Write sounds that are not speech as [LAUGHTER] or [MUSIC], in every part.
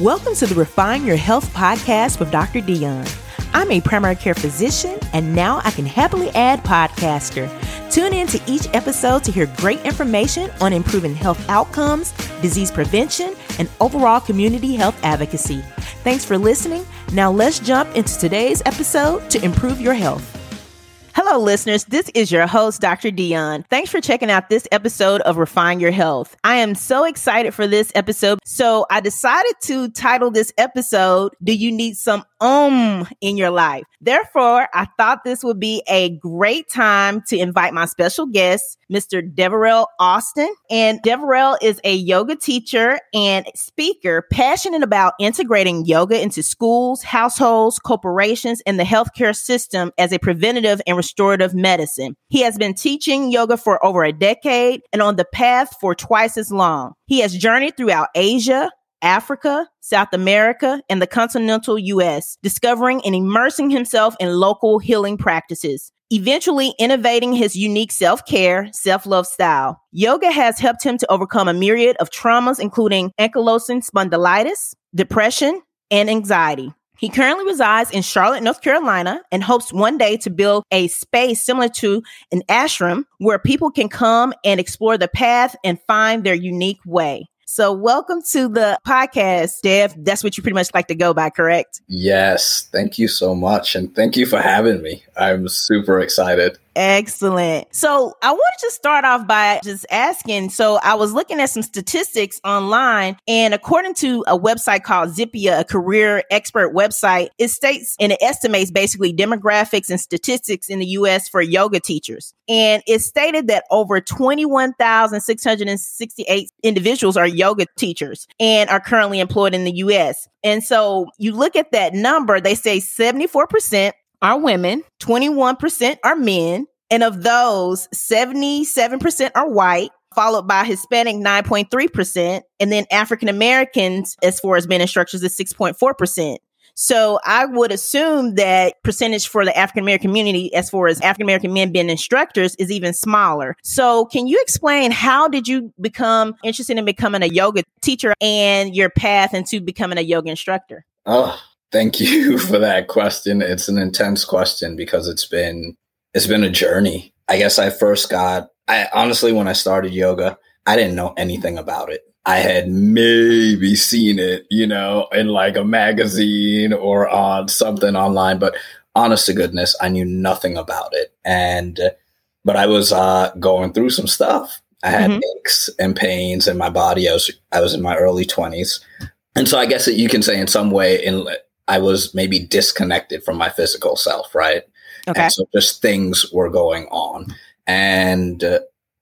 Welcome to the Refine Your Health podcast with Dr. Dion. I'm a primary care physician, and now I can happily add podcaster. Tune in to each episode to hear great information on improving health outcomes, disease prevention, and overall community health advocacy. Thanks for listening. Now let's jump into today's episode to improve your health. Hello, listeners. This is your host, Dr. Dion. Thanks for checking out this episode of Refine Your Health. I am so excited for this episode. So I decided to title this episode, Do You Need Some um in your life. Therefore, I thought this would be a great time to invite my special guest, Mr. Deverell Austin. And Deverell is a yoga teacher and speaker passionate about integrating yoga into schools, households, corporations, and the healthcare system as a preventative and restorative medicine. He has been teaching yoga for over a decade and on the path for twice as long. He has journeyed throughout Asia, Africa, South America, and the continental US, discovering and immersing himself in local healing practices, eventually innovating his unique self care, self love style. Yoga has helped him to overcome a myriad of traumas, including ankylosing spondylitis, depression, and anxiety. He currently resides in Charlotte, North Carolina, and hopes one day to build a space similar to an ashram where people can come and explore the path and find their unique way. So, welcome to the podcast, Dev. That's what you pretty much like to go by, correct? Yes. Thank you so much. And thank you for having me. I'm super excited. Excellent. So I wanted to start off by just asking. So I was looking at some statistics online, and according to a website called Zippia, a career expert website, it states and it estimates basically demographics and statistics in the US for yoga teachers. And it stated that over 21,668 individuals are yoga teachers and are currently employed in the US. And so you look at that number, they say 74% are women, 21% are men, and of those, 77% are white, followed by Hispanic 9.3%, and then African Americans, as far as men instructors, is 6.4%. So I would assume that percentage for the African American community, as far as African American men being instructors, is even smaller. So can you explain how did you become interested in becoming a yoga teacher and your path into becoming a yoga instructor? Oh, Thank you [LAUGHS] for that question. It's an intense question because it's been it's been a journey. I guess I first got I honestly when I started yoga, I didn't know anything about it. I had maybe seen it, you know, in like a magazine or on something online, but honest to goodness, I knew nothing about it. And but I was uh, going through some stuff. I had mm-hmm. aches and pains in my body. I was I was in my early twenties, and so I guess that you can say in some way in I was maybe disconnected from my physical self, right? Okay. And so just things were going on. And uh,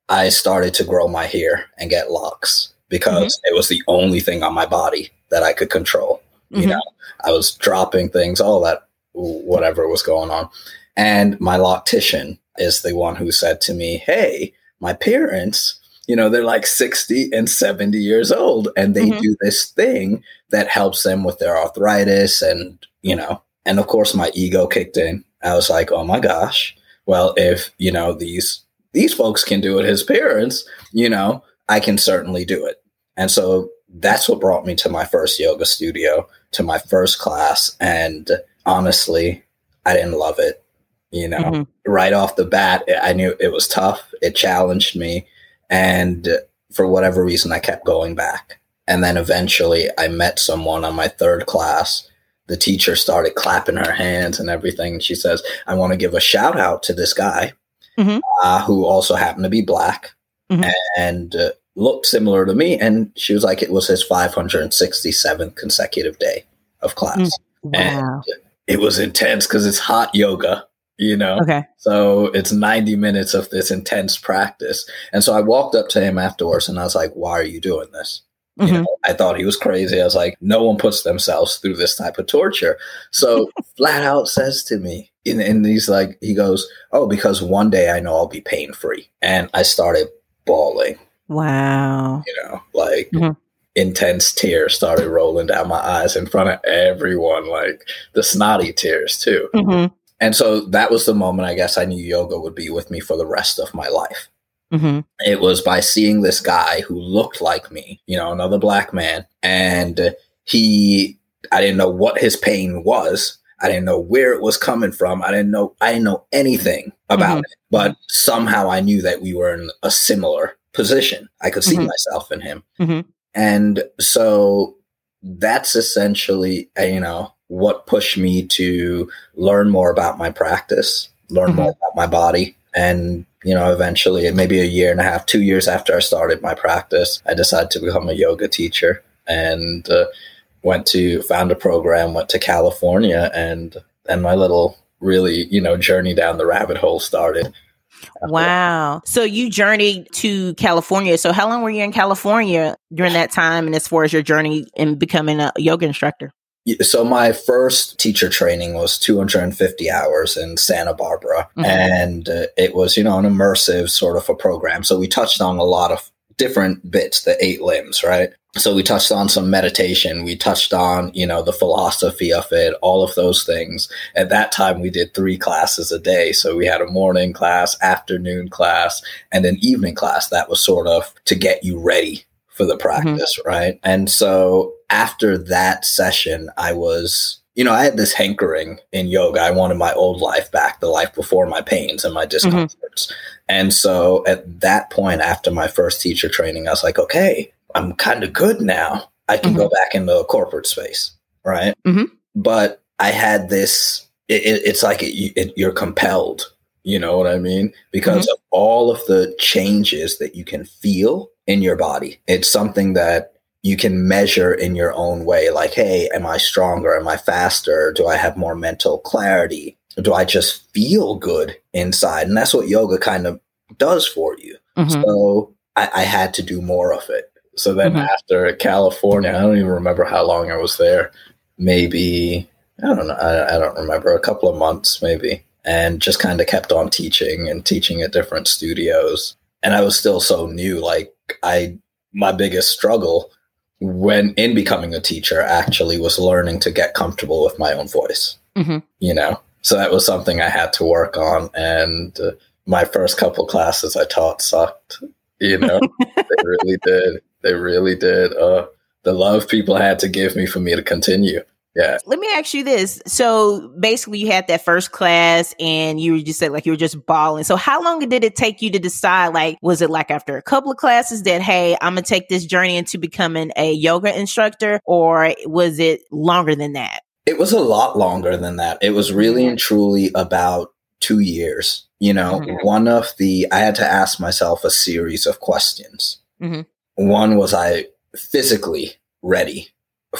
I started to grow my hair and get locks because mm-hmm. it was the only thing on my body that I could control. Mm-hmm. You know, I was dropping things, all that, whatever was going on. And my loctician is the one who said to me, Hey, my parents you know, they're like 60 and 70 years old and they mm-hmm. do this thing that helps them with their arthritis and, you know, and of course my ego kicked in. I was like, "Oh my gosh. Well, if, you know, these these folks can do it as parents, you know, I can certainly do it." And so that's what brought me to my first yoga studio, to my first class, and honestly, I didn't love it. You know, mm-hmm. right off the bat, I knew it was tough. It challenged me and for whatever reason, I kept going back. And then eventually I met someone on my third class. The teacher started clapping her hands and everything. She says, I want to give a shout out to this guy mm-hmm. uh, who also happened to be black mm-hmm. and uh, looked similar to me. And she was like, it was his 567th consecutive day of class. Mm, wow. And it was intense because it's hot yoga you know? Okay. So it's 90 minutes of this intense practice. And so I walked up to him afterwards and I was like, why are you doing this? Mm-hmm. You know, I thought he was crazy. I was like, no one puts themselves through this type of torture. So [LAUGHS] flat out says to me, and, and he's like, he goes, oh, because one day I know I'll be pain free. And I started bawling. Wow. You know, like mm-hmm. intense tears started rolling down my eyes in front of everyone, like the snotty tears too. Mm-hmm. And so that was the moment I guess I knew yoga would be with me for the rest of my life. Mm-hmm. It was by seeing this guy who looked like me, you know, another black man, and he, I didn't know what his pain was. I didn't know where it was coming from. I didn't know, I didn't know anything about Mhm. it, but somehow I knew that we were in a similar position. I could see Mhm. myself in him. Mhm. And so that's essentially, uh, you know, what pushed me to learn more about my practice, learn Mhm. more about my body. And, you know, eventually, maybe a year and a half, two years after I started my practice, I decided to become a yoga teacher and uh, went to found a program, went to California, and and my little really, you know, journey down the rabbit hole started. Wow. So you journeyed to California. So how long were you in California during that time and as far as your journey in becoming a yoga instructor? So my first teacher training was 250 hours in Santa Barbara, Mhm. and uh, it was you know an immersive sort of a program. So we touched on a lot of different bits, the eight limbs, right? So we touched on some meditation. We touched on you know the philosophy of it, all of those things. At that time, we did three classes a day. So we had a morning class, afternoon class, and an evening class. That was sort of to get you ready for the mm-hmm. practice, right? And so after that session, I was, you know, I had this hankering in yoga. I wanted my old life back, the life before my pains and my mm-hmm. discomforts. And so at that point, after my first teacher training, I was like, okay, I'm kind of good now. I can go back into a corporate space, right? Mhm. But I had this, it, it, it's like it, it, you're compelled. You know what I mean? Because of all of the changes that you can feel in your body. It's something that you can measure in your own way. Like, hey, am I stronger? Am I faster? Do I have more mental clarity? Do I just feel good inside? And that's what yoga kind of does for you. Mhm. So I, I had to do more of it. So then Mhm. after California, I don't even remember how long I was there. Maybe, I don't know, I, I don't remember, a couple of months maybe. And just kind of kept on teaching and teaching at different studios. And I was still so new. Like, I, my biggest struggle when in becoming a teacher actually was learning to get comfortable with my own voice, Mhm. you know? So that was something I had to work on. And uh, my first couple classes I taught sucked, you know? [LAUGHS] they really did. They really did. Uh, the love people had to give me for me to continue. Yeah. Let me ask you this. So basically you had that first class and you were just said like you were just bawling. So how long did it take you to decide like was it like after a couple of classes that hey, I'm going to take this journey into becoming a yoga instructor or was it longer than that? It was a lot longer than that. It was really and truly about two years. You know, Mhm. one of the, I had to ask myself a series of questions. Mhm. One was I physically ready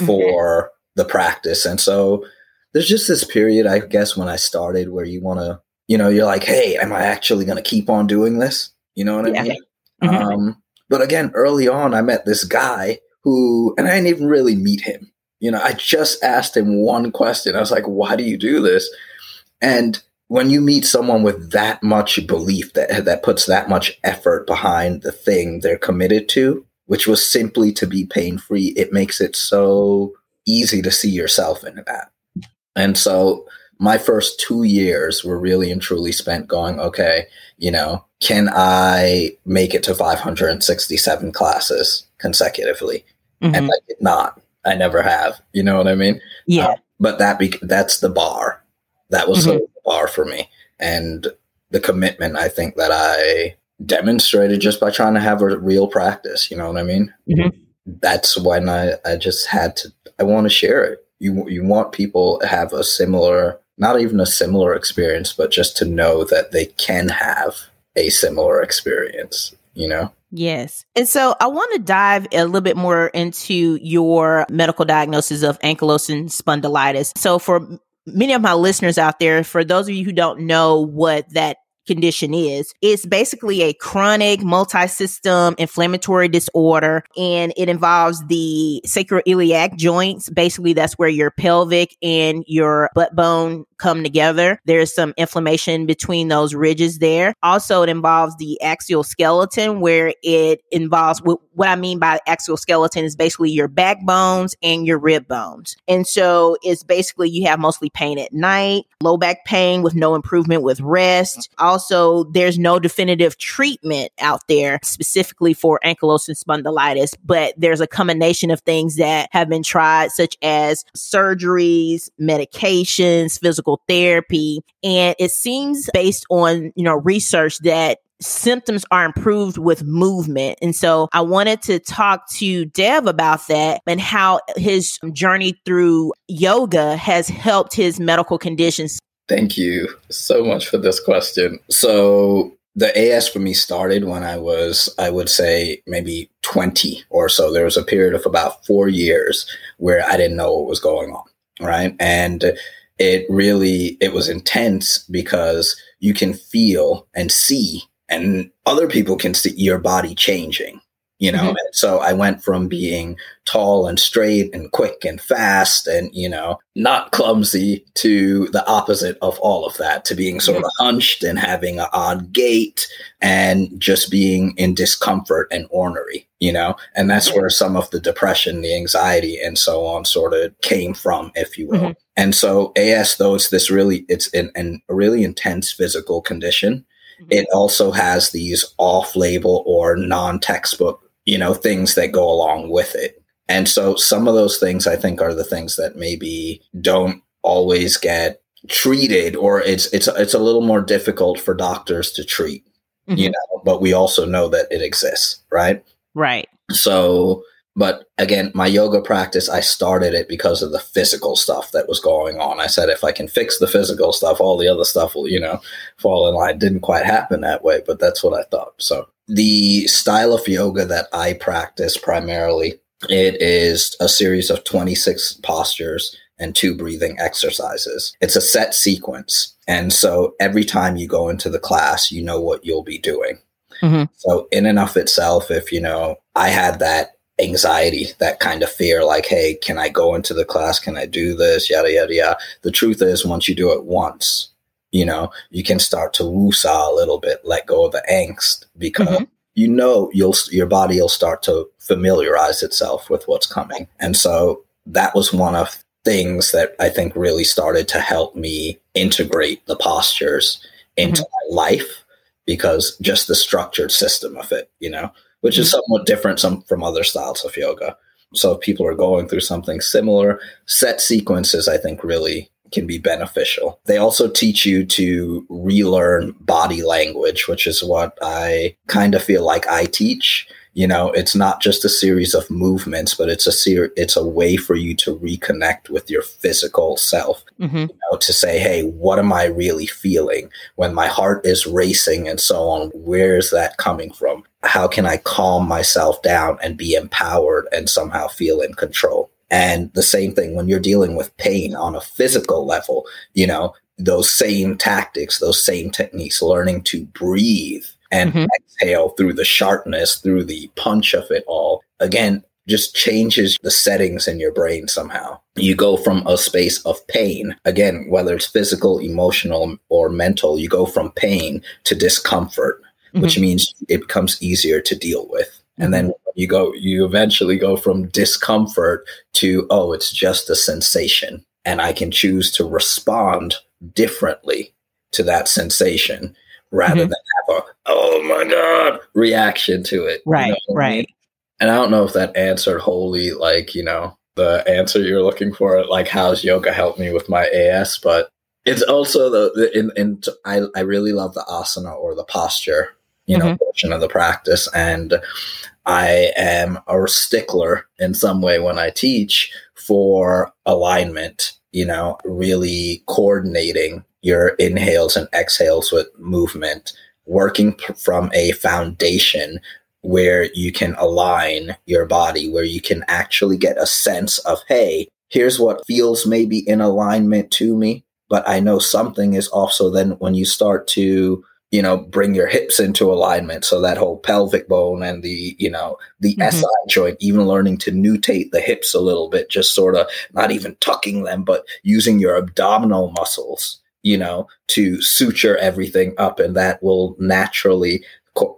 for the practice? And so there's just this period, I guess, when I started where you want to, you know, you're like, hey, am I actually going to keep on doing this? You know what Yeah. I mean? Mhm. Um, but again, early on, I met this guy who, and I didn't even really meet him. You know, I just asked him one question. I was like, why do you do this? And when you meet someone with that much belief that that puts that much effort behind the thing they're committed to, which was simply to be pain free, it makes it so easy to see yourself in that. And so my first two years were really and truly spent going, okay, you know, can I make it to 567 classes consecutively? Mhm. And I did not. I never have. You know what I mean? yeah. Uh, but that be- that's the bar. That was Mhm. the bar for me, and the commitment I think that I demonstrated just by trying to have a real practice. You know what I mean? Mhm. That's when I I just had to. I want to share it. You you want people to have a similar, not even a similar experience, but just to know that they can have a similar experience. You know? Yes. And so I want to dive a little bit more into your medical diagnosis of ankylosing spondylitis. So for m- many of my listeners out there, for those of you who don't know what that condition is, it's basically a chronic multi-system inflammatory disorder and it involves the sacroiliac joints. Basically, that's where your pelvic and your butt bone come together. There's some inflammation between those ridges there. Also, it involves the axial skeleton where it involves what I mean by exoskeleton is basically your backbones and your rib bones. And so it's basically you have mostly pain at night, low back pain with no improvement with rest. Also, there's no definitive treatment out there specifically for ankylosing spondylitis, but there's a combination of things that have been tried, such as surgeries, medications, physical therapy. And it seems based on, you know, research that symptoms are improved with movement. And so I wanted to talk to Dev about that and how his journey through yoga has helped his medical conditions. Thank you so much for this question. So the AS for me started when I was, I would say, maybe 20 or so. There was a period of about four years where I didn't know what was going on. Right. And it really, it was intense because you can feel and see and other people can see your body changing you know mm-hmm. so i went from being tall and straight and quick and fast and you know not clumsy to the opposite of all of that to being sort mm-hmm. of hunched and having an odd gait and just being in discomfort and ornery you know and that's mm-hmm. where some of the depression the anxiety and so on sort of came from if you will mm-hmm. and so as though it's this really it's an, an, a really intense physical condition Mm-hmm. It also has these off label or non textbook, you know, things that go along with it. And so some of those things I think are the things that maybe don't always get treated or it's it's it's a little more difficult for doctors to treat. Mm-hmm. You know, but we also know that it exists, right? Right. So but again, my yoga practice, I started it because of the physical stuff that was going on. I said, if I can fix the physical stuff, all the other stuff will, you know, fall in line. Didn't quite happen that way, but that's what I thought. So the style of yoga that I practice primarily, it is a series of 26 postures and two breathing exercises. It's a set sequence. And so every time you go into the class, you know what you'll be doing. Mm-hmm. So in and of itself, if you know, I had that anxiety, that kind of fear, like, hey, can I go into the class? Can I do this? Yada, yada, yada. The truth is, once you do it once, you know, you can start to woosah a little bit, let go of the angst because mm-hmm. you know you'll your body will start to familiarize itself with what's coming. And so that was one of things that I think really started to help me integrate the postures into mm-hmm. my life because just the structured system of it, you know which is mm-hmm. somewhat different some, from other styles of yoga. So if people are going through something similar, set sequences, I think, really can be beneficial. They also teach you to relearn body language, which is what I kind of feel like I teach you know it's not just a series of movements but it's a ser- it's a way for you to reconnect with your physical self mm-hmm. you know, to say hey what am i really feeling when my heart is racing and so on where is that coming from how can i calm myself down and be empowered and somehow feel in control and the same thing when you're dealing with pain on a physical level you know those same tactics those same techniques learning to breathe and mm-hmm. exhale through the sharpness, through the punch of it all. Again, just changes the settings in your brain somehow. You go from a space of pain, again, whether it's physical, emotional, or mental, you go from pain to discomfort, mm-hmm. which means it becomes easier to deal with. Mm-hmm. And then mm-hmm. you go, you eventually go from discomfort to, oh, it's just a sensation. And I can choose to respond differently to that sensation rather mm-hmm. than have a oh my god reaction to it. Right, you know right. I mean? And I don't know if that answered wholly like you know the answer you're looking for. Like how's yoga helped me with my AS, but it's also the, the in, in I I really love the asana or the posture you know mm-hmm. portion of the practice and I am a stickler in some way when I teach for alignment, you know, really coordinating your inhales and exhales with movement, working from a foundation where you can align your body, where you can actually get a sense of, hey, here's what feels maybe in alignment to me, but I know something is also then when you start to you know bring your hips into alignment so that whole pelvic bone and the you know the mm-hmm. si joint even learning to nutate the hips a little bit just sort of not even tucking them but using your abdominal muscles you know, to suture everything up and that will naturally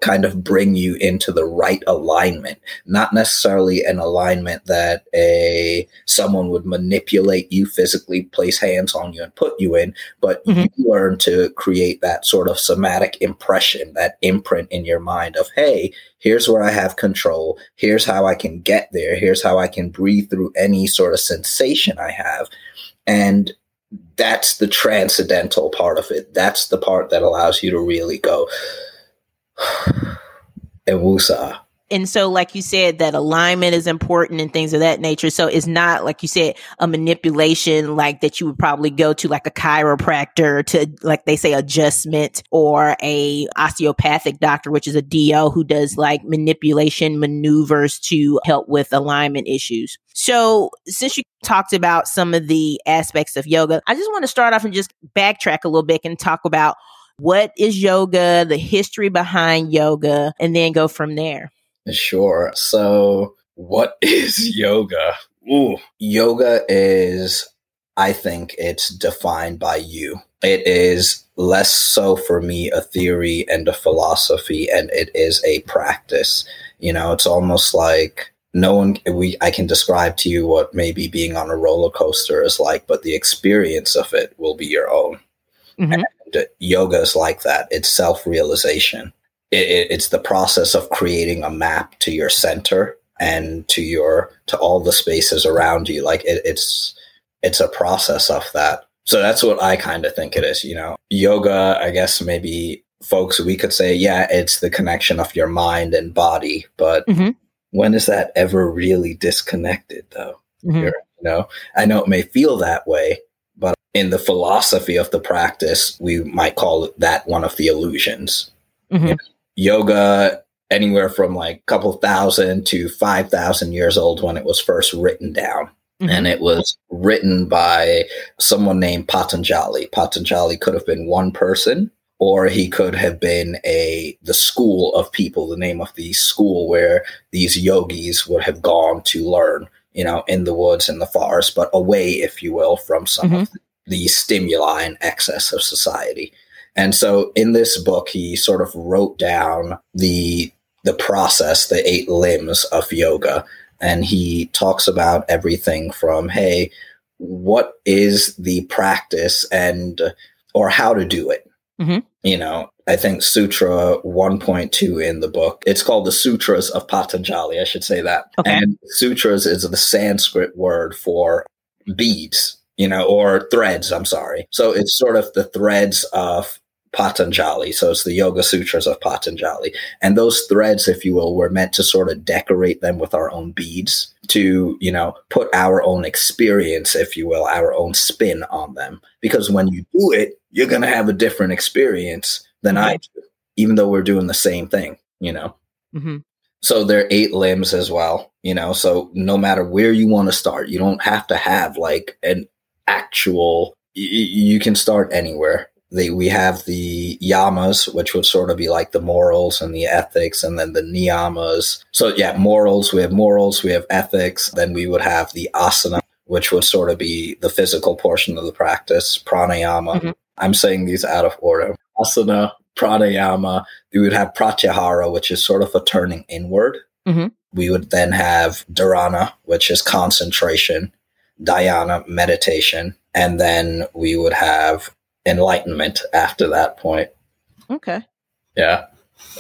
kind of bring you into the right alignment, not necessarily an alignment that a someone would manipulate you physically, place hands on you and put you in, but Mhm. you learn to create that sort of somatic impression, that imprint in your mind of, hey, here's where I have control. Here's how I can get there. Here's how I can breathe through any sort of sensation I have. And that's the transcendental part of it. That's the part that allows you to really go [SIGHS] and. And so, like you said, that alignment is important and things of that nature. So it's not like you said a manipulation like that you would probably go to like a chiropractor to like they say adjustment or a osteopathic doctor, which is a DO who does like manipulation maneuvers to help with alignment issues. So since you talked about some of the aspects of yoga, I just want to start off and just backtrack a little bit and talk about what is yoga, the history behind yoga, and then go from there. Sure. So, what [LAUGHS] is yoga? Ooh. Yoga is, I think it's defined by you. It is less so for me a theory and a philosophy, and it is a practice. You know, it's almost like no one we I can describe to you what maybe being on a roller coaster is like, but the experience of it will be your own. Mhm. And yoga is like that. It's self realization. It, it, it's the process of creating a map to your center and to your to all the spaces around you. Like it, it's it's a process of that. So that's what I kind of think it is. You know, yoga. I guess maybe folks we could say, yeah, it's the connection of your mind and body. But Mhm. when is that ever really disconnected, though? Mhm. You know, I know it may feel that way, but in the philosophy of the practice, we might call that one of the illusions. Mhm. Yoga, anywhere from like a couple thousand to 5,000 years old when it was first written down. Mhm. And it was written by someone named Patanjali. Patanjali could have been one person, or he could have been a the school of people, the name of the school where these yogis would have gone to learn, you know, in the woods in the forest, but away, if you will, from some of the stimuli and excess of society. And so in this book, he sort of wrote down the the process, the eight limbs of yoga. And he talks about everything from, hey, what is the practice and or how to do it? Mhm. You know, I think Sutra 1.2 in the book, it's called the Sutras of Patanjali. I should say that. Okay. And sutras is the Sanskrit word for beads, you know, or threads, I'm sorry. So it's sort of the threads of Patanjali. So it's the Yoga Sutras of Patanjali. And those threads, if you will, were meant to sort of decorate them with our own beads to, you know, put our own experience, if you will, our own spin on them. Because when you do it, you're going to have a different experience than I do, even though we're doing the same thing, you know? Mhm. So there are eight limbs as well, you know. So no matter where you want to start, you don't have to have like an actual. y- You can start anywhere. They, we have the yamas, which would sort of be like the morals and the ethics, and then the niyamas. So yeah, morals. We have morals. We have ethics. Then we would have the asana, which would sort of be the physical portion of the practice. Pranayama. Mhm. I'm saying these out of order. Asana, pranayama, we would have pratyahara, which is sort of a turning inward. Mhm. We would then have dharana, which is concentration, dhyana, meditation, and then we would have enlightenment after that point. Okay. Yeah.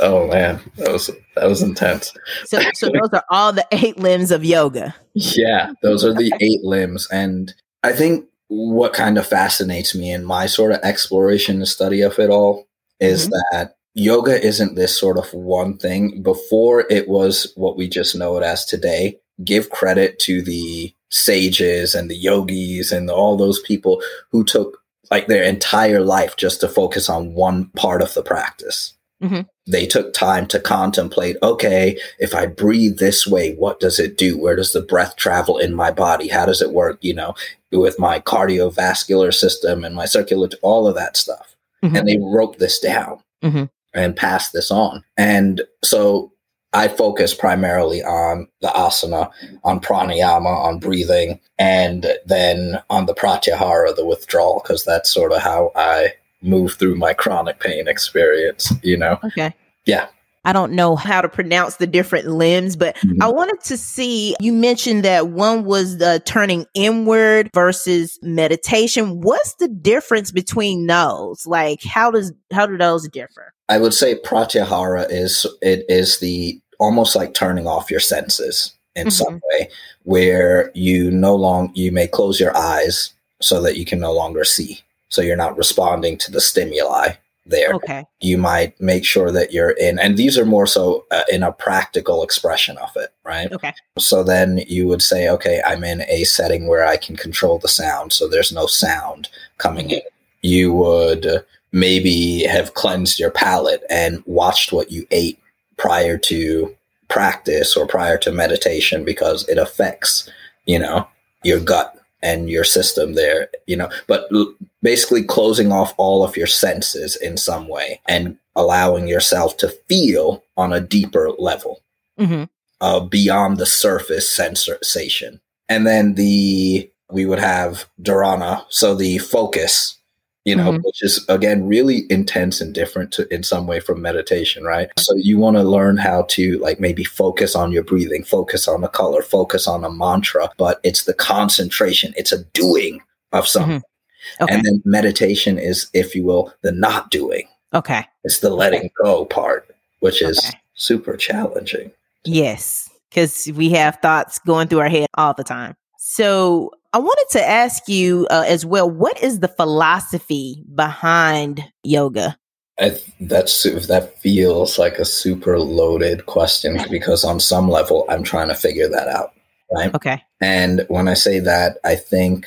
Oh man, that was that was intense. So, [LAUGHS] so those are all the eight limbs of yoga. Yeah, those are the eight limbs. And I think what kind of fascinates me in my sort of exploration and study of it all is that yoga isn't this sort of one thing. Before it was what we just know it as today, give credit to the sages and the yogis and all those people who took like their entire life just to focus on one part of the practice. Mhm. They took time to contemplate, okay, if I breathe this way, what does it do? Where does the breath travel in my body? How does it work, you know, with my cardiovascular system and my circular, all of that stuff. Mhm. And they wrote this down Mhm. and passed this on. And so I focus primarily on the asana, on pranayama, on breathing, and then on the pratyahara, the withdrawal, because that's sort of how I move through my chronic pain experience, you know? Okay. Yeah. I don't know how to pronounce the different limbs, but mm-hmm. I wanted to see you mentioned that one was the turning inward versus meditation. What's the difference between those? Like how does how do those differ? I would say pratyahara is it is the almost like turning off your senses in mm-hmm. some way where you no longer you may close your eyes so that you can no longer see so you're not responding to the stimuli there. Okay. You might make sure that you're in and these are more so uh, in a practical expression of it right? Okay. So then you would say okay i'm in a setting where i can control the sound so there's no sound coming in. You would maybe have cleansed your palate and watched what you ate prior to practice or prior to meditation because it affects, you know, your gut and your system there, you know, but l- basically closing off all of your senses in some way and allowing yourself to feel on a deeper level mm-hmm. uh, beyond the surface sensation. And then the, we would have dharana, so the focus you know, mm-hmm. which is again really intense and different to, in some way from meditation, right? So you want to learn how to like maybe focus on your breathing, focus on the color, focus on a mantra, but it's the concentration, it's a doing of something. Mm-hmm. Okay. And then meditation is, if you will, the not doing. Okay. It's the letting go part, which is okay. super challenging. Yes, because we have thoughts going through our head all the time. So I wanted to ask you uh, as well what is the philosophy behind yoga? I, that's that feels like a super loaded question because on some level I'm trying to figure that out, right? Okay. And when I say that, I think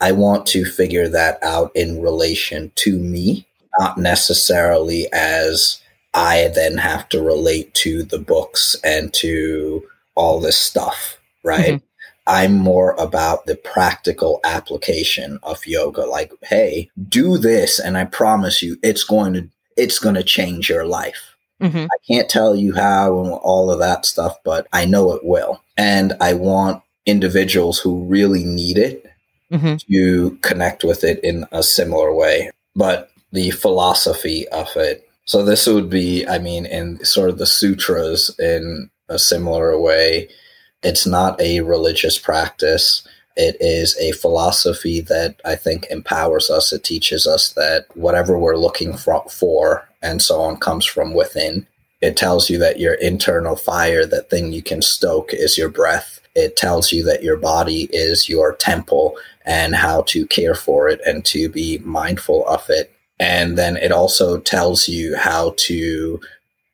I want to figure that out in relation to me, not necessarily as I then have to relate to the books and to all this stuff, right? Mm-hmm. I'm more about the practical application of yoga. Like, hey, do this, and I promise you, it's going to it's going to change your life. Mm-hmm. I can't tell you how and all of that stuff, but I know it will. And I want individuals who really need it mm-hmm. to connect with it in a similar way. But the philosophy of it. So this would be, I mean, in sort of the sutras in a similar way it's not a religious practice. It is a philosophy that I think empowers us. It teaches us that whatever we're looking for and so on comes from within. It tells you that your internal fire, that thing you can stoke, is your breath. It tells you that your body is your temple and how to care for it and to be mindful of it. And then it also tells you how to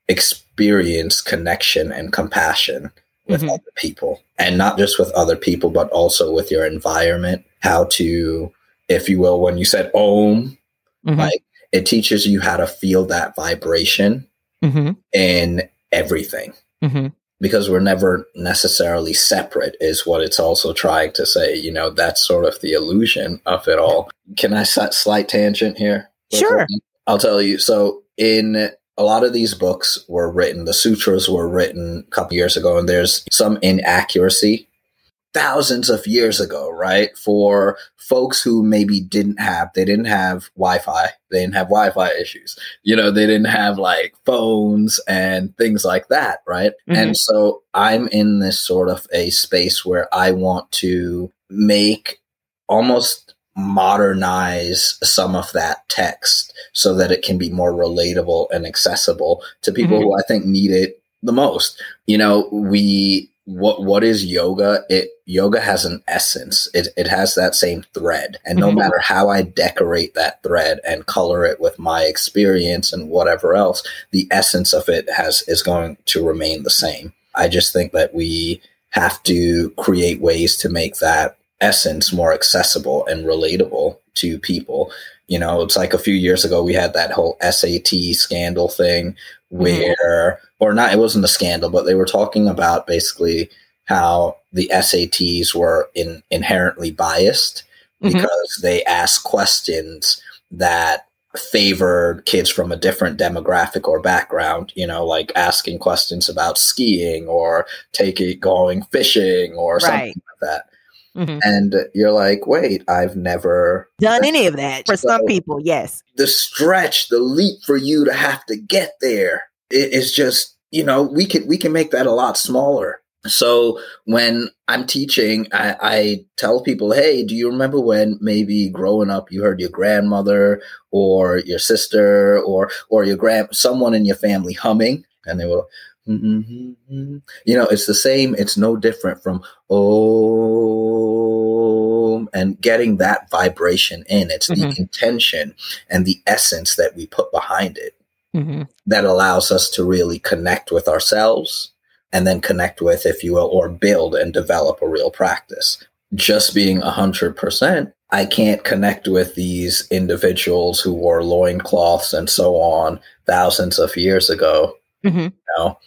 experience connection and compassion with mm-hmm. other people and not just with other people but also with your environment how to if you will when you said om mm-hmm. like it teaches you how to feel that vibration mm-hmm. in everything mm-hmm. because we're never necessarily separate is what it's also trying to say you know that's sort of the illusion of it all can i set slight tangent here sure i'll tell you so in a lot of these books were written, the sutras were written a couple years ago, and there's some inaccuracy thousands of years ago, right? For folks who maybe didn't have, they didn't have Wi Fi, they didn't have Wi Fi issues, you know, they didn't have like phones and things like that, right? Mm-hmm. And so I'm in this sort of a space where I want to make almost modernize some of that text so that it can be more relatable and accessible to people mm-hmm. who I think need it the most. You know, we what what is yoga? It yoga has an essence. It it has that same thread. And no mm-hmm. matter how I decorate that thread and color it with my experience and whatever else, the essence of it has is going to remain the same. I just think that we have to create ways to make that essence more accessible and relatable to people. You know, it's like a few years ago we had that whole SAT scandal thing mm-hmm. where, mm-hmm. or not, it wasn't a scandal, but they were talking about basically how the SATs were in, inherently biased mm-hmm. because they asked questions that favored kids from a different demographic or background, you know, like asking questions about skiing or taking going fishing or right. something like that. Mm-hmm. And you're like, wait, I've never done any of that. For so some people, yes. The stretch, the leap for you to have to get there, it is just, you know, we can we can make that a lot smaller. So when I'm teaching, I, I, tell people, hey, do you remember when maybe growing up you heard your grandmother or your sister or or your grand someone in your family humming, and they will, mm-hmm. you know, it's the same. It's no different from oh, and getting that vibration in. It's mm-hmm. the intention and the essence that we put behind it mm-hmm. that allows us to really connect with ourselves and then connect with, if you will, or build and develop a real practice. Just being 100%, I can't connect with these individuals who wore loincloths and so on thousands of years ago, mm-hmm. you know,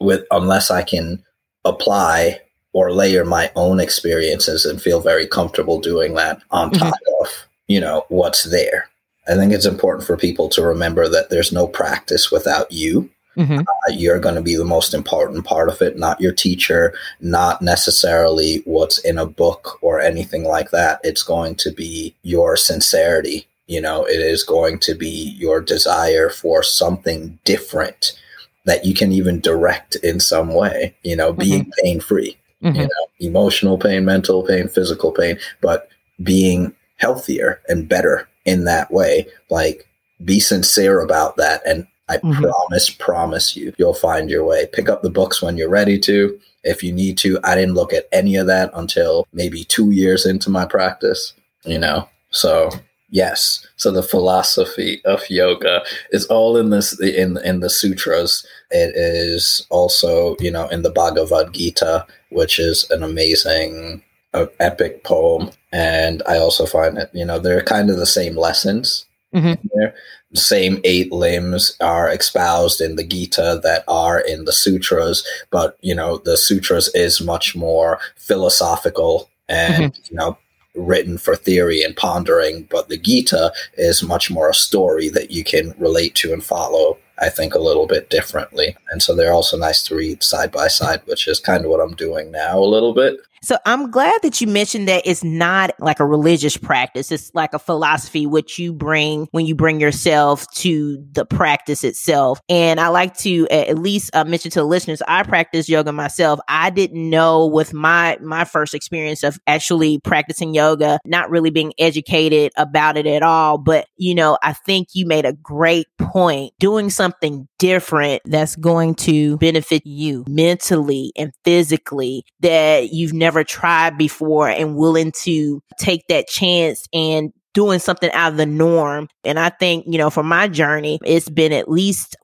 with unless I can apply or layer my own experiences and feel very comfortable doing that on mm-hmm. top of, you know, what's there. I think it's important for people to remember that there's no practice without you. Mm-hmm. Uh, you're going to be the most important part of it, not your teacher, not necessarily what's in a book or anything like that. It's going to be your sincerity. You know, it is going to be your desire for something different that you can even direct in some way, you know, being mm-hmm. pain free, mm-hmm. you know, emotional pain, mental pain, physical pain, but being healthier and better in that way. Like, be sincere about that and I mm-hmm. promise, promise you, you'll find your way. Pick up the books when you're ready to. If you need to, I didn't look at any of that until maybe two years into my practice, you know? So, yes. So the philosophy of yoga is all in this, in, in the sutras. It is also, you know, in the Bhagavad Gita, which is an amazing uh, epic poem. And I also find that, you know, they're kind of the same lessons mm-hmm. there same eight limbs are espoused in the Gita that are in the sutras, but you know the sutras is much more philosophical and mm-hmm. you know written for theory and pondering, but the Gita is much more a story that you can relate to and follow. I think a little bit differently, and so they're also nice to read side by side, which is kind of what I'm doing now a little bit. So I'm glad that you mentioned that it's not like a religious practice. It's like a philosophy, which you bring when you bring yourself to the practice itself. And I like to at least uh, mention to the listeners, I practice yoga myself. I didn't know with my, my first experience of actually practicing yoga, not really being educated about it at all. But, you know, I think you made a great point doing something different that's going to benefit you mentally and physically that you've never tried before and willing to take that chance and doing something out of the norm. And I think, you know, for my journey, it's been at least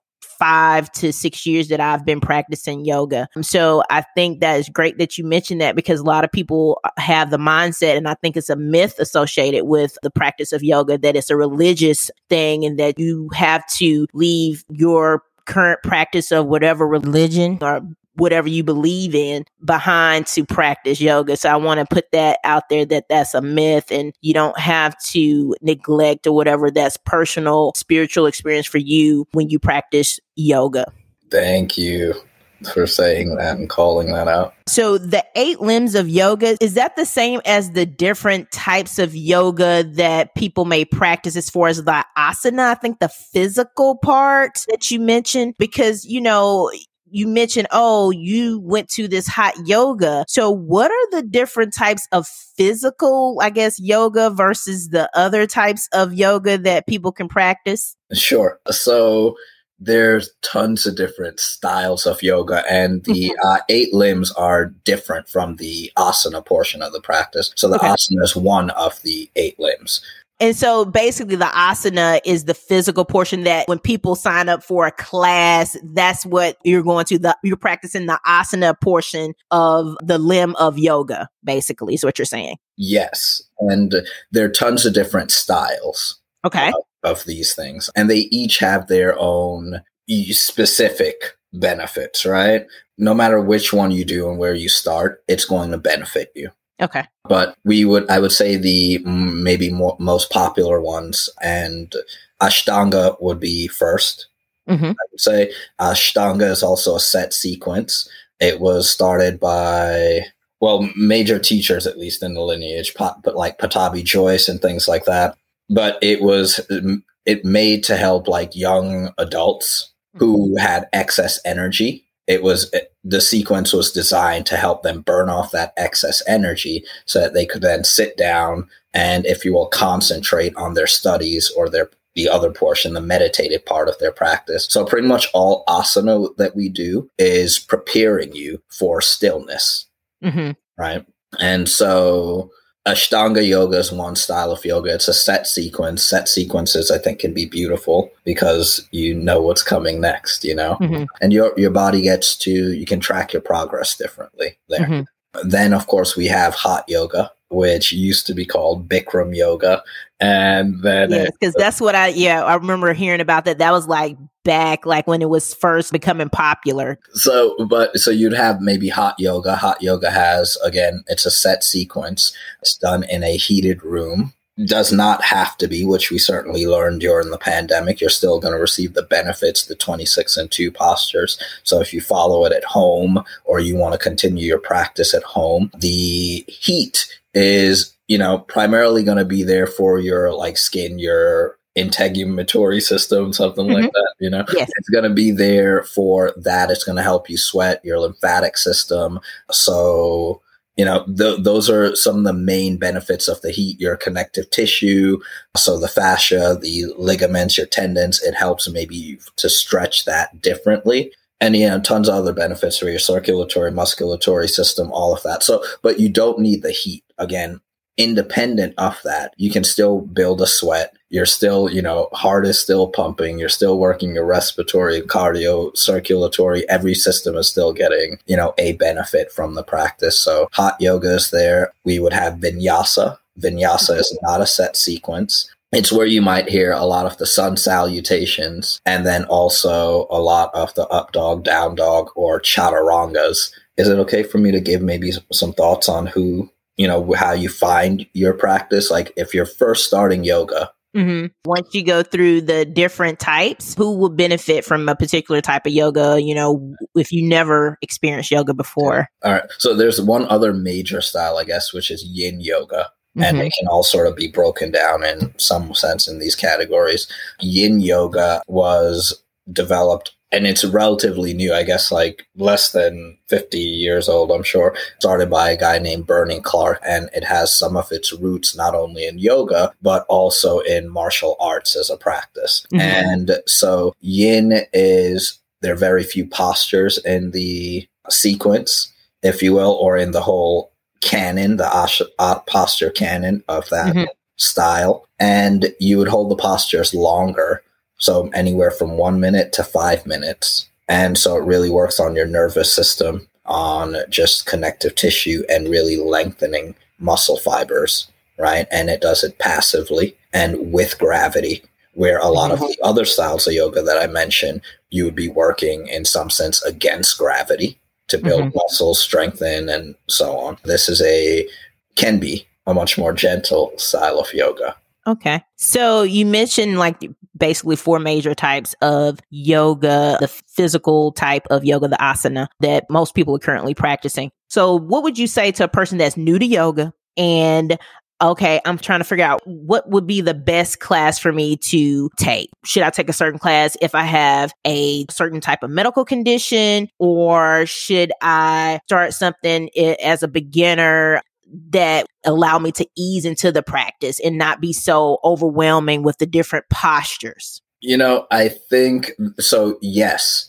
five to six years that I've been practicing yoga. So I think that is great that you mentioned that because a lot of people have the mindset, and I think it's a myth associated with the practice of yoga that it's a religious thing and that you have to leave your current practice of whatever religion or whatever you believe in behind to practice yoga. So I want to put that out there that that's a myth and you don't have to neglect or whatever that's personal spiritual experience for you when you practice yoga. Thank you for saying that and calling that out. So the eight limbs of yoga, is that the same as the different types of yoga that people may practice as far as the asana? I think the physical part that you mentioned, because, you know, you mentioned, oh, you went to this hot yoga. So what are the different types of physical, I guess, yoga versus the other types of yoga that people can practice? Sure. So there's tons of different styles of yoga and the mm-hmm. uh, eight limbs are different from the asana portion of the practice. So the okay. asana is one of the eight limbs. And so basically the asana is the physical portion that when people sign up for a class, that's what you're going to the you're practicing the asana portion of the limb of yoga, basically, is what you're saying. Yes. And there are tons of different styles. Okay. Of, of these things. And they each have their own specific benefits, right? No matter which one you do and where you start, it's going to benefit you. Okay. But we would, I would say, the maybe more, most popular ones, and Ashtanga would be 1st mm-hmm. I would say Ashtanga is also a set sequence. It was started by well, major teachers at least in the lineage, but like Pattabhi Jois and things like that. But it was it made to help like young adults who mm-hmm. had excess energy it was the sequence was designed to help them burn off that excess energy so that they could then sit down and if you will concentrate on their studies or their the other portion the meditative part of their practice so pretty much all asana that we do is preparing you for stillness mm-hmm. right and so Ashtanga yoga is one style of yoga. It's a set sequence. Set sequences, I think, can be beautiful because you know what's coming next, you know? Mm-hmm. And your, your body gets to, you can track your progress differently there. Mm-hmm. Then, of course, we have hot yoga, which used to be called Bikram yoga. And then, yes, because that's what I, yeah, I remember hearing about that. That was like back, like when it was first becoming popular. So, but so you'd have maybe hot yoga. Hot yoga has, again, it's a set sequence. It's done in a heated room does not have to be, which we certainly learned during the pandemic. You're still going to receive the benefits, the 26 and 2 postures. So if you follow it at home or you want to continue your practice at home, the heat is, you know, primarily going to be there for your like skin, your integumentary system, something mm-hmm. like that. You know, yes. it's going to be there for that. It's going to help you sweat your lymphatic system. So, you know, th- those are some of the main benefits of the heat, your connective tissue. So the fascia, the ligaments, your tendons, it helps maybe to stretch that differently. And, you know, tons of other benefits for your circulatory, musculatory system, all of that. So, but you don't need the heat. Again, independent of that, you can still build a sweat. You're still, you know, heart is still pumping. You're still working your respiratory, cardio, circulatory. Every system is still getting, you know, a benefit from the practice. So hot yoga is there. We would have vinyasa. Vinyasa is not a set sequence. It's where you might hear a lot of the sun salutations and then also a lot of the up dog, down dog, or chaturangas. Is it okay for me to give maybe some thoughts on who you know how you find your practice? Like if you're first starting yoga. Mm-hmm. once you go through the different types who will benefit from a particular type of yoga you know if you never experienced yoga before? All right. So there's one other major style i guess which is yin yoga and mm-hmm. it can all sort of be broken down in some sense in these categories yin yoga was developed and it's relatively new, I guess, like less than 50 years old, I'm sure. Started by a guy named Bernie Clark, and it has some of its roots not only in yoga, but also in martial arts as a practice. Mm-hmm. And so yin is, there are very few postures in the sequence, if you will, or in the whole canon, the uh, posture canon of that mm-hmm. style. And you would hold the postures longer so anywhere from one minute to five minutes. And so it really works on your nervous system, on just connective tissue, and really lengthening muscle fibers, right? And it does it passively and with gravity, where a lot mm-hmm. of the other styles of yoga that I mentioned, you would be working in some sense against gravity to build mm-hmm. muscles, strengthen, and so on. This is a, can be a much more gentle style of yoga. Okay. So you mentioned like basically four major types of yoga, the physical type of yoga, the asana that most people are currently practicing. So what would you say to a person that's new to yoga and okay, I'm trying to figure out what would be the best class for me to take. Should I take a certain class if I have a certain type of medical condition, or should I start something as a beginner? that allow me to ease into the practice and not be so overwhelming with the different postures? You know, I think so. Yes,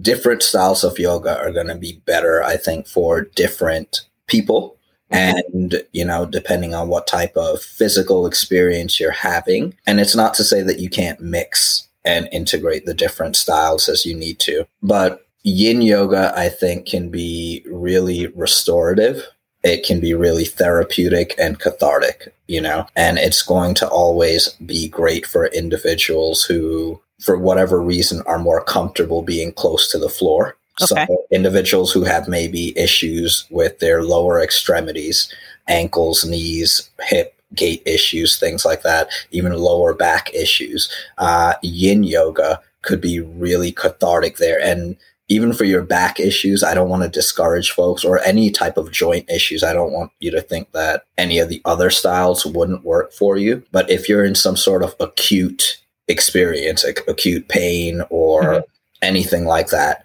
different styles of yoga are going to be better, I think, for different people. And, you know, depending on what type of physical experience you're having. And it's not to say that you can't mix and integrate the different styles as you need to. But yin yoga, I think, can be really restorative it can be really therapeutic and cathartic, you know, and it's going to always be great for individuals who, for whatever reason, are more comfortable being close to the floor. Okay. So individuals who have maybe issues with their lower extremities, ankles, knees, hip, gait issues, things like that, even lower back issues, uh, yin yoga could be really cathartic there. And even for your back issues, I don't want to discourage folks or any type of joint issues. I don't want you to think that any of the other styles wouldn't work for you. But if you're in some sort of acute experience, like acute pain or mm-hmm. anything like that,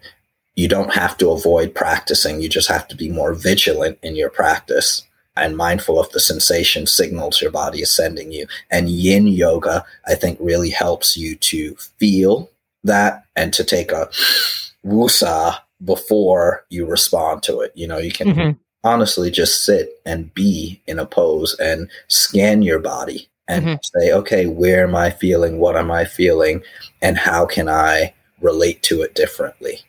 you don't have to avoid practicing. You just have to be more vigilant in your practice and mindful of the sensation signals your body is sending you. And yin yoga, I think, really helps you to feel that and to take a wusa before you respond to it. You know, you can mm-hmm. honestly just sit and be in a pose and scan your body and mm-hmm. say, okay, where am I feeling? What am I feeling? And how can I relate to it differently?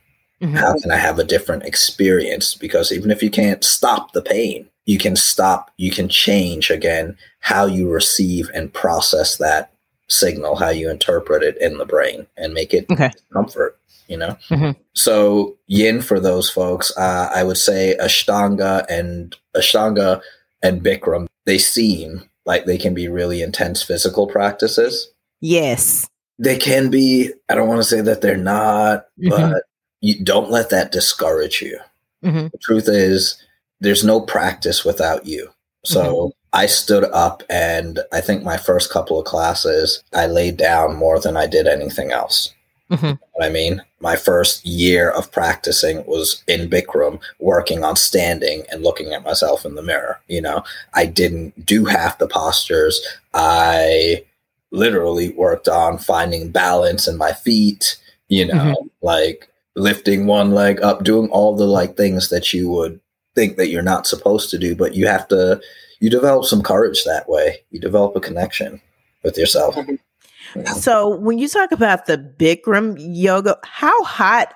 Mm-hmm. How can I have a different experience? Because even if you can't stop the pain, you can stop, you can change again how you receive and process that signal, how you interpret it in the brain and make it okay. comfort, you know? Mm-hmm. So, yin for those folks, uh, I would say Ashtanga and Ashtanga and Bikram, they seem like they can be really intense physical practices. Yes. They can be. I don't want to say that they're not, mm-hmm. but you don't let that discourage you. Mm-hmm. The truth is, there's no practice without you. So mm-hmm. I stood up and I think my first couple of classes, I laid down more than I did anything else. Mm-hmm. I mean, my first year of practicing was in Bikram, working on standing and looking at myself in the mirror. You know, I didn't do half the postures. I literally worked on finding balance in my feet, you know, mm-hmm. like lifting one leg up, doing all the like things that you would think that you're not supposed to do, but you have to you develop some courage that way. You develop a connection with yourself. Mm-hmm. So when you talk about the Bikram yoga, how hot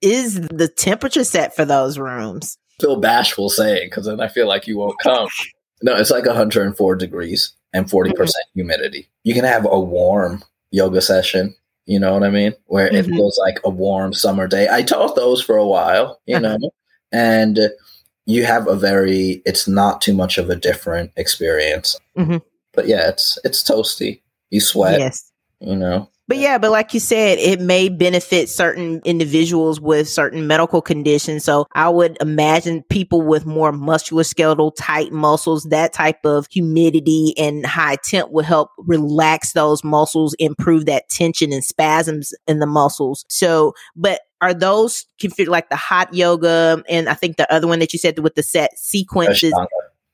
is the temperature set for those rooms? I feel bashful saying because then I feel like you won't come. no, it's like 104 degrees and 40% mm-hmm. humidity. You can have a warm yoga session you know what I mean? Where mm-hmm. it feels like a warm summer day. I taught those for a while, you know, and you have a very, it's not too much of a different experience. Mm-hmm. But yeah, it's, it's toasty. You sweat, yes. you know. But yeah, but like you said, it may benefit certain individuals with certain medical conditions. So I would imagine people with more musculoskeletal tight muscles, that type of humidity and high temp would help relax those muscles, improve that tension and spasms in the muscles. So, but are those configured like the hot yoga and I think the other one that you said with the set sequences? Ashtanga.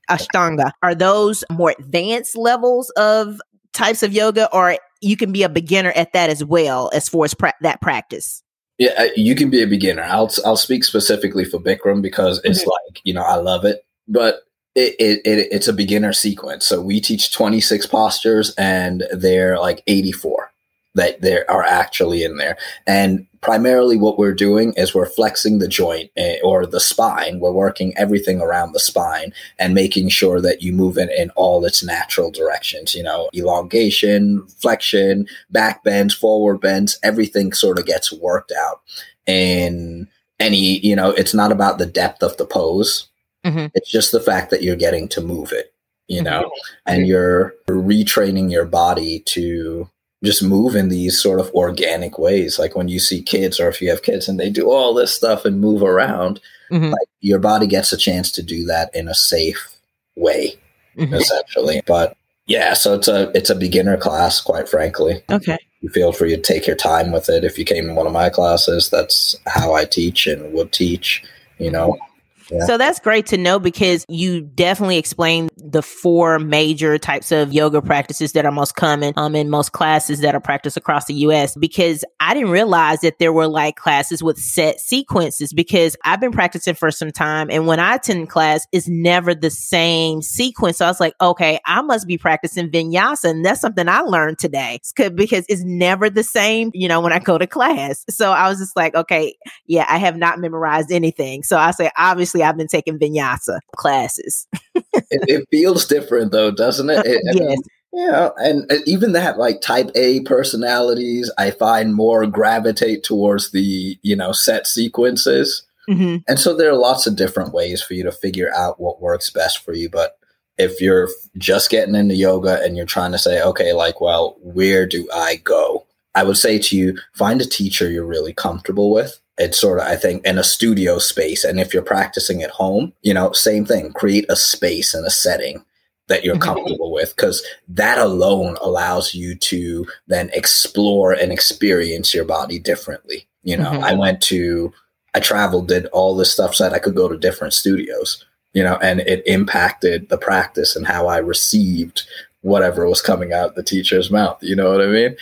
Ashtanga. Are those more advanced levels of types of yoga or you can be a beginner at that as well as far as pra- that practice. Yeah, uh, you can be a beginner. I'll I'll speak specifically for Bikram because it's mm-hmm. like you know I love it, but it, it, it it's a beginner sequence. So we teach twenty six postures, and they're like eighty four that there are actually in there. And primarily what we're doing is we're flexing the joint eh, or the spine. We're working everything around the spine and making sure that you move it in all its natural directions, you know, elongation, flexion, back bends, forward bends, everything sort of gets worked out. And any, you know, it's not about the depth of the pose. Mm-hmm. It's just the fact that you're getting to move it, you know, mm-hmm. and you're retraining your body to just move in these sort of organic ways. Like when you see kids, or if you have kids and they do all this stuff and move around, mm-hmm. like your body gets a chance to do that in a safe way, mm-hmm. essentially. But yeah, so it's a it's a beginner class, quite frankly. Okay. You feel free to take your time with it. If you came in one of my classes, that's how I teach and would teach. You know, so that's great to know because you definitely explained the four major types of yoga practices that are most common um, in most classes that are practiced across the US because I didn't realize that there were like classes with set sequences because I've been practicing for some time and when I attend class it's never the same sequence. So I was like, okay, I must be practicing vinyasa and that's something I learned today because it's never the same, you know, when I go to class. So I was just like, okay, yeah, I have not memorized anything. So I say obviously obviously I've been taking vinyasa classes. it, it, feels different though, doesn't it? it yes. yeah, and, and even that, like type A personalities, I find more gravitate towards the you know set sequences, mm-hmm. and so there are lots of different ways for you to figure out what works best for you. But if you're just getting into yoga and you're trying to say, okay, like, well, where do I go? I would say to you, find a teacher you're really comfortable with it's sort of i think in a studio space and if you're practicing at home you know same thing create a space and a setting that you're mm-hmm. comfortable with because that alone allows you to then explore and experience your body differently you know mm-hmm. i went to I traveled, did all this stuff so that I could go to different studios, you know, and it impacted the practice and how I received whatever was coming out the teacher's mouth. You know what I mean?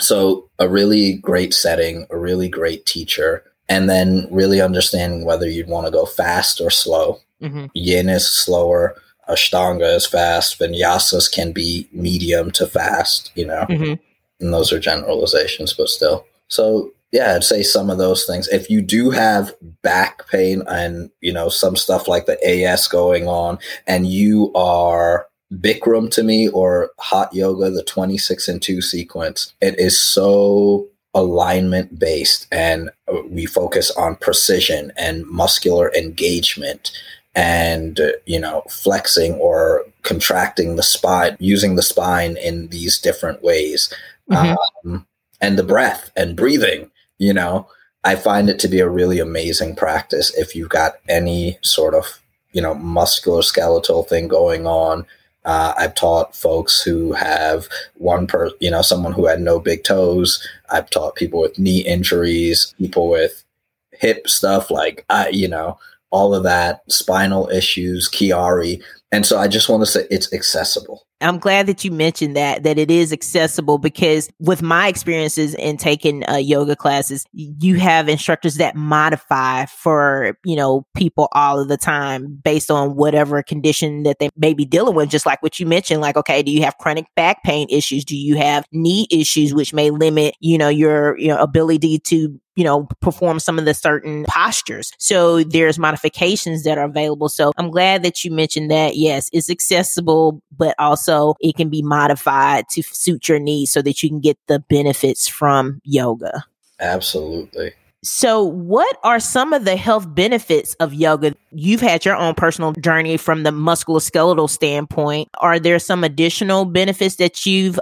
So a really great setting, a really great teacher, and then really understanding whether you'd want to go fast or slow. Mm-hmm. Yin is slower, Ashtanga is fast, Vinyasas can be medium to fast, you know. Mm-hmm. And those are generalizations, but still. So yeah, I'd say some of those things. If you do have back pain and you know some stuff like the AS going on, and you are Bikram to me or hot yoga, the 26 and 2 sequence, it is so alignment based and we focus on precision and muscular engagement and you know flexing or contracting the spine using the spine in these different ways mm-hmm. um, and the breath and breathing you know i find it to be a really amazing practice if you've got any sort of you know musculoskeletal thing going on uh, I've taught folks who have one per, you know, someone who had no big toes. I've taught people with knee injuries, people with hip stuff, like, I, you know, all of that, spinal issues, Chiari. And so I just want to say it's accessible. I'm glad that you mentioned that, that it is accessible because with my experiences in taking uh, yoga classes, you have instructors that modify for, you know, people all of the time based on whatever condition that they may be dealing with. Just like what you mentioned, like, okay, do you have chronic back pain issues? Do you have knee issues, which may limit, you know, your, your ability to you know, perform some of the certain postures. So there's modifications that are available. So I'm glad that you mentioned that. Yes, it's accessible, but also it can be modified to suit your needs so that you can get the benefits from yoga. Absolutely. So, what are some of the health benefits of yoga? You've had your own personal journey from the musculoskeletal standpoint. Are there some additional benefits that you've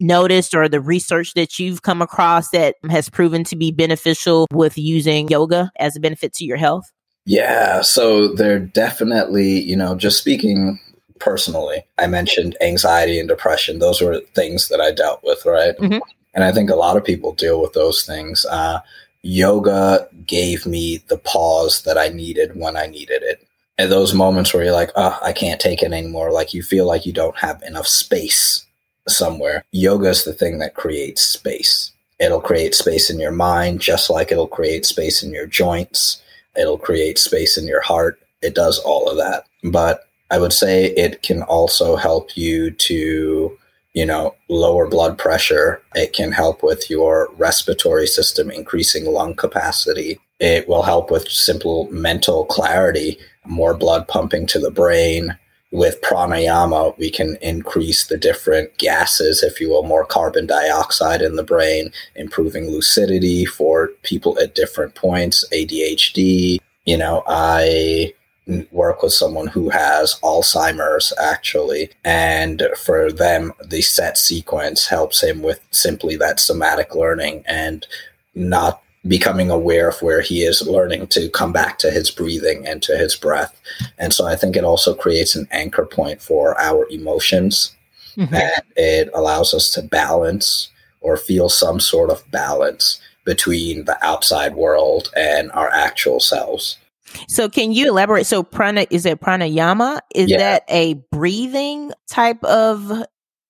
noticed or the research that you've come across that has proven to be beneficial with using yoga as a benefit to your health? Yeah, so they're definitely, you know, just speaking personally, I mentioned anxiety and depression. Those were things that I dealt with, right? Mm-hmm. And I think a lot of people deal with those things. Uh, yoga gave me the pause that I needed when I needed it. And those moments where you're like, oh, I can't take it anymore. Like you feel like you don't have enough space somewhere. Yoga is the thing that creates space. It'll create space in your mind, just like it'll create space in your joints. It'll create space in your heart. It does all of that. But I would say it can also help you to, you know, lower blood pressure. It can help with your respiratory system, increasing lung capacity. It will help with simple mental clarity, more blood pumping to the brain, with pranayama, we can increase the different gases, if you will, more carbon dioxide in the brain, improving lucidity for people at different points, ADHD. You know, I work with someone who has Alzheimer's actually, and for them, the set sequence helps him with simply that somatic learning and not becoming aware of where he is learning to come back to his breathing and to his breath. And so I think it also creates an anchor point for our emotions mm-hmm. and it allows us to balance or feel some sort of balance between the outside world and our actual selves. So can you elaborate? So prana is it pranayama? Is yeah. that a breathing type of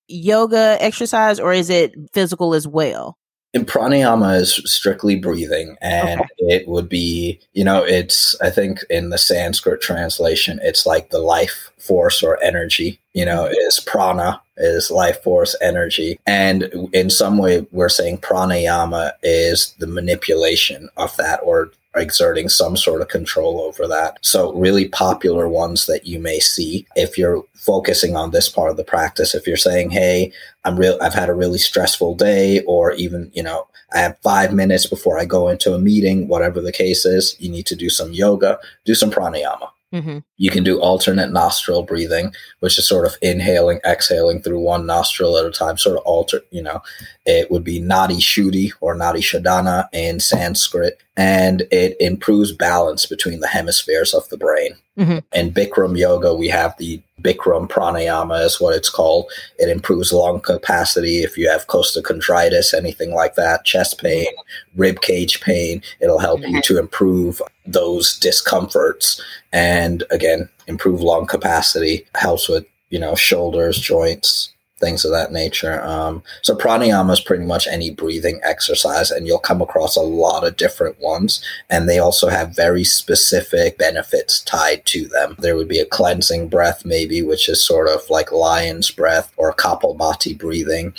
yoga exercise or is it physical as well? And pranayama is strictly breathing, and okay. it would be, you know, it's, I think in the Sanskrit translation, it's like the life force or energy, you know, is prana, is life force, energy. And in some way, we're saying pranayama is the manipulation of that or exerting some sort of control over that. So, really popular ones that you may see if you're focusing on this part of the practice. If you're saying, "Hey, I'm real. I've had a really stressful day," or even, you know, I have five minutes before I go into a meeting, whatever the case is, you need to do some yoga, do some pranayama. Mm-hmm. You can do alternate nostril breathing, which is sort of inhaling, exhaling through one nostril at a time, sort of alter, you know, it would be Nadi Shuddhi or Nadi Shodhana in Sanskrit, and it improves balance between the hemispheres of the brain. Mm-hmm. In Bikram yoga, we have the Bikram pranayama is what it's called. It improves lung capacity if you have costochondritis, anything like that, chest pain, rib cage pain. It'll help mm-hmm. you to improve those discomforts and again, improve lung capacity, helps with, you know, shoulders, joints, things of that nature. Um, so pranayama is pretty much any breathing exercise, and you'll come across a lot of different ones, and they also have very specific benefits tied to them. There would be a cleansing breath, maybe, which is sort of like lion's breath or kapalbhati breathing,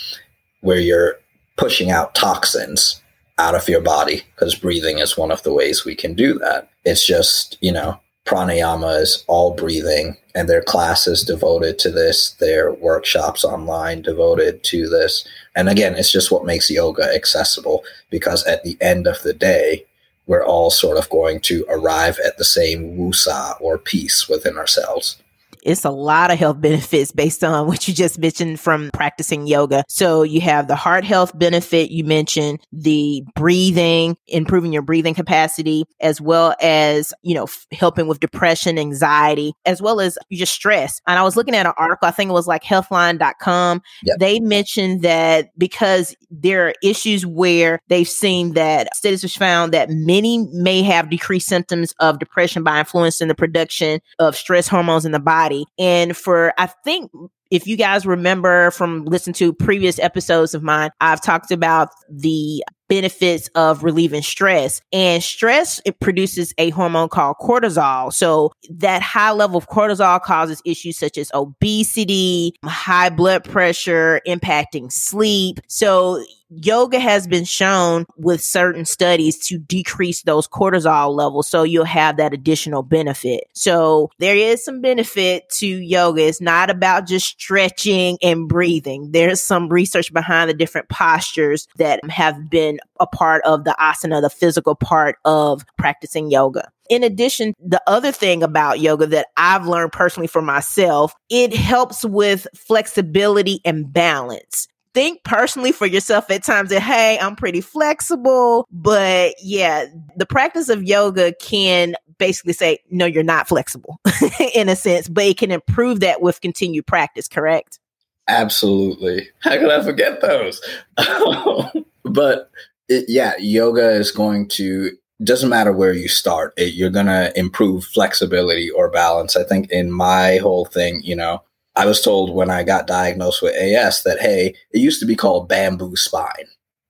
where you're pushing out toxins out of your body because breathing is one of the ways we can do that. It's just, you know, pranayama is all breathing and their classes devoted to this their workshops online devoted to this. And again it's just what makes yoga accessible because at the end of the day we're all sort of going to arrive at the same wusa or peace within ourselves it's a lot of health benefits based on what you just mentioned from practicing yoga. So you have the heart health benefit. You mentioned the breathing, improving your breathing capacity, as well as, you know, f- helping with depression, anxiety, as well as just stress. And I was looking at an article, I think it was like healthline.com. Yep. They mentioned that because there are issues where they've seen that studies have found that many may have decreased symptoms of depression by influencing the production of stress hormones in the body body. And for, I think, if you guys remember from listening to previous episodes of mine, I've talked about the benefits of relieving stress. And stress it produces a hormone called cortisol. So that high level of cortisol causes issues such as obesity high blood pressure impacting sleep. So yoga has been shown with certain studies to decrease those cortisol levels. So you'll have that additional benefit. So there is some benefit to yoga. It's not about just stretching and breathing. There's some research behind the different postures that have been a part of the asana, the physical part of practicing yoga. In addition, the other thing about yoga that I've learned personally for myself, it helps with flexibility and balance think personally for yourself at times that, hey, I'm pretty flexible. But yeah, the practice of yoga can basically say, no, you're not flexible [LAUGHS] in a sense, but it can improve that with continued practice, correct? Absolutely. How could I forget those? [LAUGHS] but it, yeah, yoga is going to doesn't matter where you start it, you're going to improve flexibility or balance i think in my whole thing you know I was told when I got diagnosed with AS that, hey, it used to be called bamboo spine.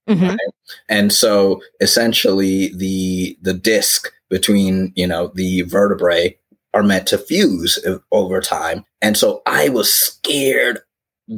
Mm-hmm. Right? And so essentially the the disc between, you know, the vertebrae are meant to fuse over time. And so I was scared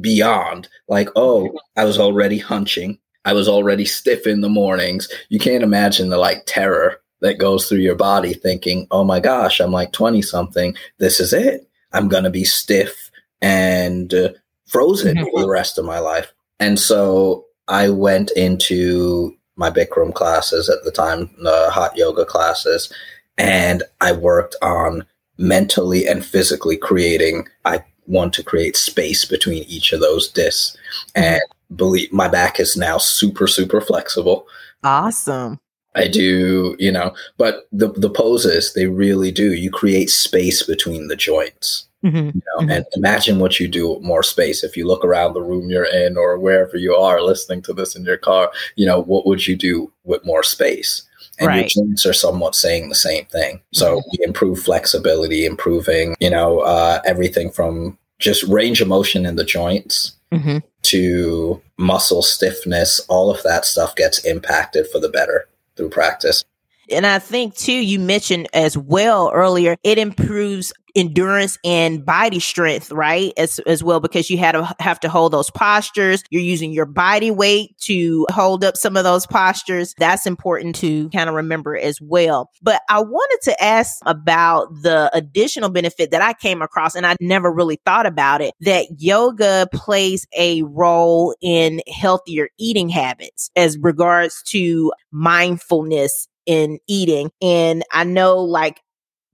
beyond like, oh, I was already hunching. I was already stiff in the mornings. You can't imagine the like terror that goes through your body thinking, oh my gosh, I'm like 20 something. This is it. I'm going to be stiff and uh, frozen mm-hmm. for the rest of my life. And so I went into my Bikram classes at the time, the hot yoga classes, and I worked on mentally and physically creating. I want to create space between each of those discs, mm-hmm. and believe my back is now super super flexible. Awesome. I do, you know, but the the poses they really do. You create space between the joints. Mm-hmm. You know, mm-hmm. and imagine what you do with more space. If you look around the room you're in or wherever you are listening to this in your car, you know, what would you do with more space? And right. your joints are somewhat saying the same thing. So mm-hmm. we improve flexibility, improving, you know, uh, everything from just range of motion in the joints mm-hmm. to muscle stiffness. All of that stuff gets impacted for the better through practice. And I think too, you mentioned as well earlier, it improves endurance and body strength, right? As as well, because you had to have to hold those postures. You're using your body weight to hold up some of those postures. That's important to kind of remember as well. But I wanted to ask about the additional benefit that I came across, and I never really thought about it, that yoga plays a role in healthier eating habits as regards to mindfulness in eating. And I know like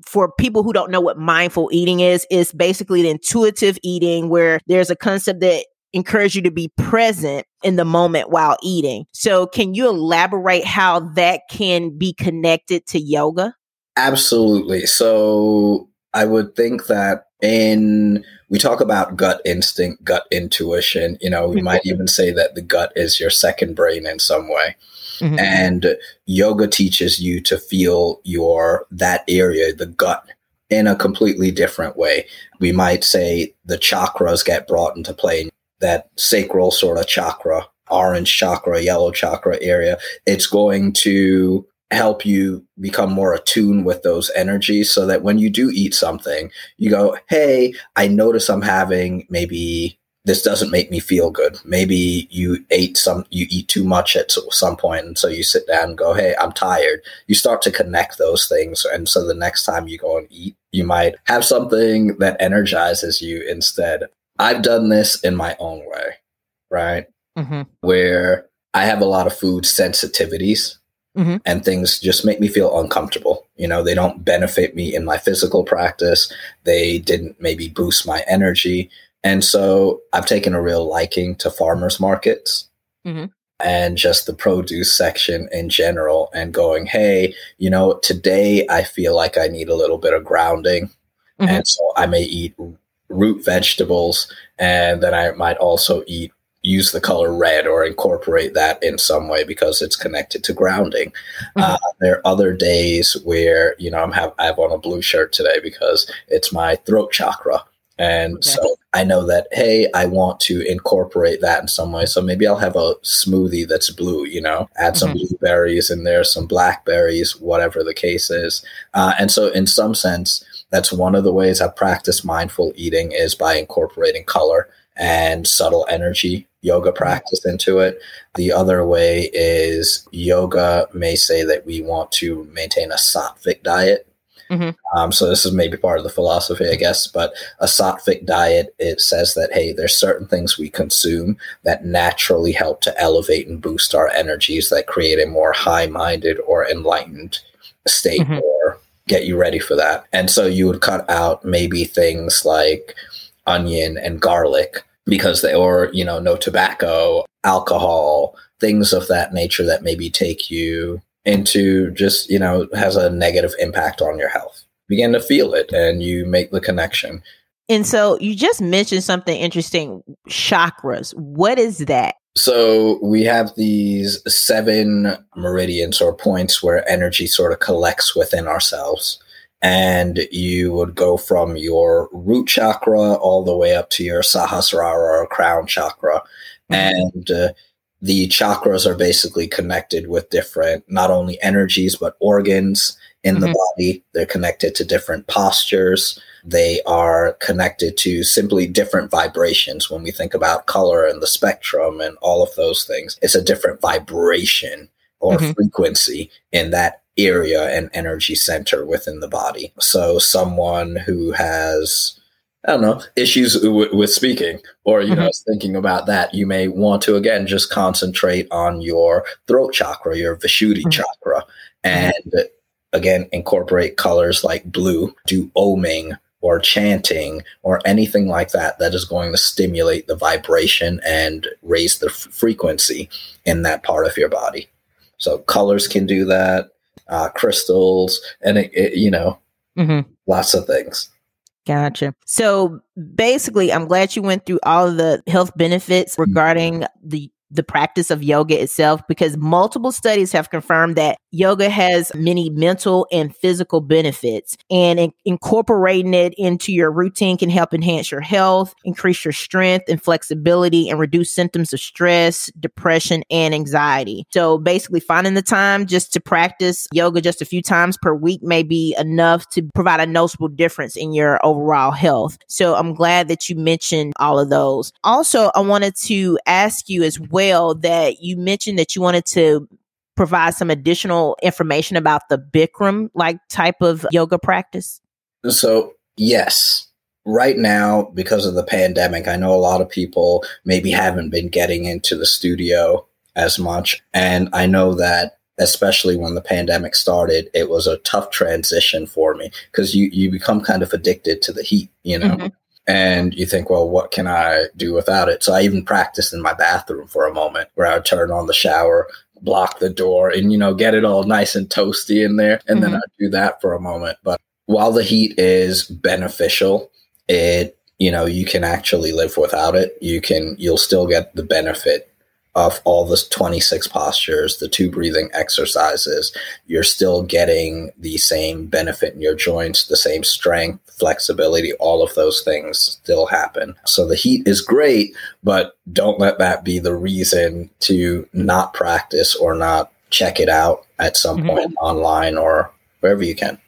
for people who don't know what mindful eating is, it's basically the intuitive eating where there's a concept that encourage you to be present in the moment while eating. So can you elaborate how that can be connected to yoga? Absolutely. So I would think that in we talk about gut instinct, gut intuition, you know, we might mm-hmm. even say that the gut is your second brain in some way. Mm-hmm. And yoga teaches you to feel your that area, the gut, in a completely different way. We might say the chakras get brought into play, that sacral sort of chakra, orange chakra, yellow chakra area. It's going to help you become more attuned with those energies so that when you do eat something, you go, Hey, I notice I'm having maybe this doesn't make me feel good. Maybe you ate some, you eat too much at some point, and so you sit down and go, "Hey, I'm tired." You start to connect those things, and so the next time you go and eat, you might have something that energizes you instead. I've done this in my own way, right? Mm-hmm. Where I have a lot of food sensitivities. Mm-hmm. And things just make me feel uncomfortable. You know, they don't benefit me in my physical practice. They didn't maybe boost my energy. And so I've taken a real liking to farmers markets mm-hmm. and just the produce section in general and going, hey, you know, today I feel like I need a little bit of grounding. Mm-hmm. And so I may eat root vegetables and then I might also eat use the color red or incorporate that in some way because it's connected to grounding. Mm-hmm. Uh, there are other days where you know I'm have I have on a blue shirt today because it's my throat chakra, and okay. so I know that, hey, I want to incorporate that in some way. So maybe I'll have a smoothie that's blue, you know, add some mm-hmm. blueberries in there, some blackberries, whatever the case is. Uh, and so, in some sense, that's one of the ways I practice mindful eating is by incorporating color and subtle energy yoga mm-hmm. practice into it. The other way is yoga may say that we want to maintain a sattvic diet Mm-hmm. Um, so this is maybe part of the philosophy, I guess. But a sattvic diet, it says that hey, there's certain things we consume that naturally help to elevate and boost our energies, that create a more high-minded or enlightened state, mm-hmm. or get you ready for that. And so you would cut out maybe things like onion and garlic because they or you know no tobacco, alcohol, things of that nature that maybe take you into just, you know, has a negative impact on your health. Begin to feel it and you make the connection. And so you just mentioned something interesting chakras. What is that? So we have these seven meridians or points where energy sort of collects within ourselves. And you would go from your root chakra all the way up to your Sahasrara or crown chakra. Mm-hmm. And uh, the chakras are basically connected with different not only energies but organs in mm-hmm. the body they're connected to different postures they are connected to simply different vibrations when we think about color and the spectrum and all of those things it's a different vibration or mm-hmm. frequency in that area and energy center within the body so someone who has I don't know, issues w- with speaking, or, you mm-hmm. know, thinking about that, you may want to, again, just concentrate on your throat chakra, your Vishuddhi mm-hmm. chakra, mm-hmm. and again, incorporate colors like blue, do oming or chanting or anything like that that is going to stimulate the vibration and raise the f- frequency in that part of your body. So colors can do that, uh, crystals, and it, it, you know, mm-hmm. lots of things. Gotcha. So basically, I'm glad you went through all of the health benefits mm-hmm. regarding the the practice of yoga itself because multiple studies have confirmed that yoga has many mental and physical benefits. And in- incorporating it into your routine can help enhance your health increase your strength and flexibility and reduce symptoms of stress depression and anxiety. So basically finding the time just to practice yoga just a few times per week may be enough to provide a noticeable difference in your overall health. So i'm glad that you mentioned all of those. Also i wanted to ask you as well well that you mentioned that you wanted to provide some additional information about the Bikram like type of yoga practice? So, yes. Right now, because of the pandemic, I know a lot of people maybe haven't been getting into the studio as much. And I know that especially when the pandemic started, it was a tough transition for me because you, you become kind of addicted to the heat, you know? Mm-hmm and you think, well, what can I do without it? So I even practiced in my bathroom for a moment where I would turn on the shower, block the door, and you know, get it all nice and toasty in there, and mm-hmm. then I'd do that for a moment. But while the heat is beneficial, it you know you can actually live without it. You can you'll still get the benefit of all the 26 postures, the two breathing exercises, you're still getting the same benefit in your joints, the same strength, flexibility, all of those things still happen. So the heat is great, but don't let that be the reason to not practice or not check it out at some mm-hmm. point online or wherever you can.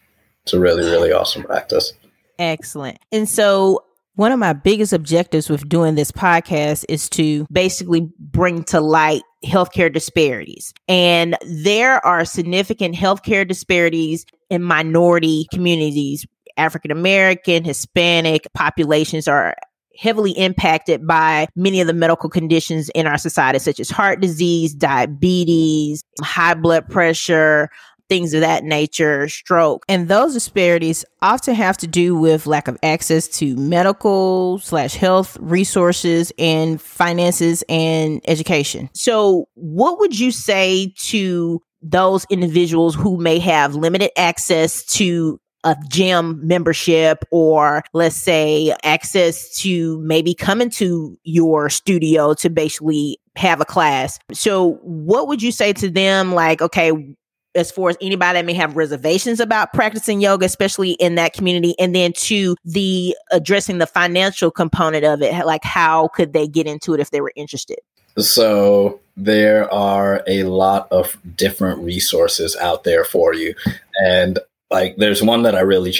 It's a really, really awesome practice. Excellent. And so one of my biggest objectives with doing this podcast is to basically bring to light healthcare disparities. And there are significant healthcare disparities in minority communities. African American, Hispanic populations are heavily impacted by many of the medical conditions in our society, such as heart disease, diabetes, high blood pressure, things of that nature, stroke. And those disparities often have to do with lack of access to medical slash health resources and finances and education. So what would you say to those individuals who may have limited access to a gym membership or let's say access to maybe coming to your studio to basically have a class. So what would you say to them like okay as far as anybody that may have reservations about practicing yoga, especially in that community, and then to the addressing the financial component of it, like how could they get into it if they were interested? So there are a lot of different resources out there for you, and like there's one that I really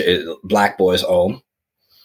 Black Boys Om.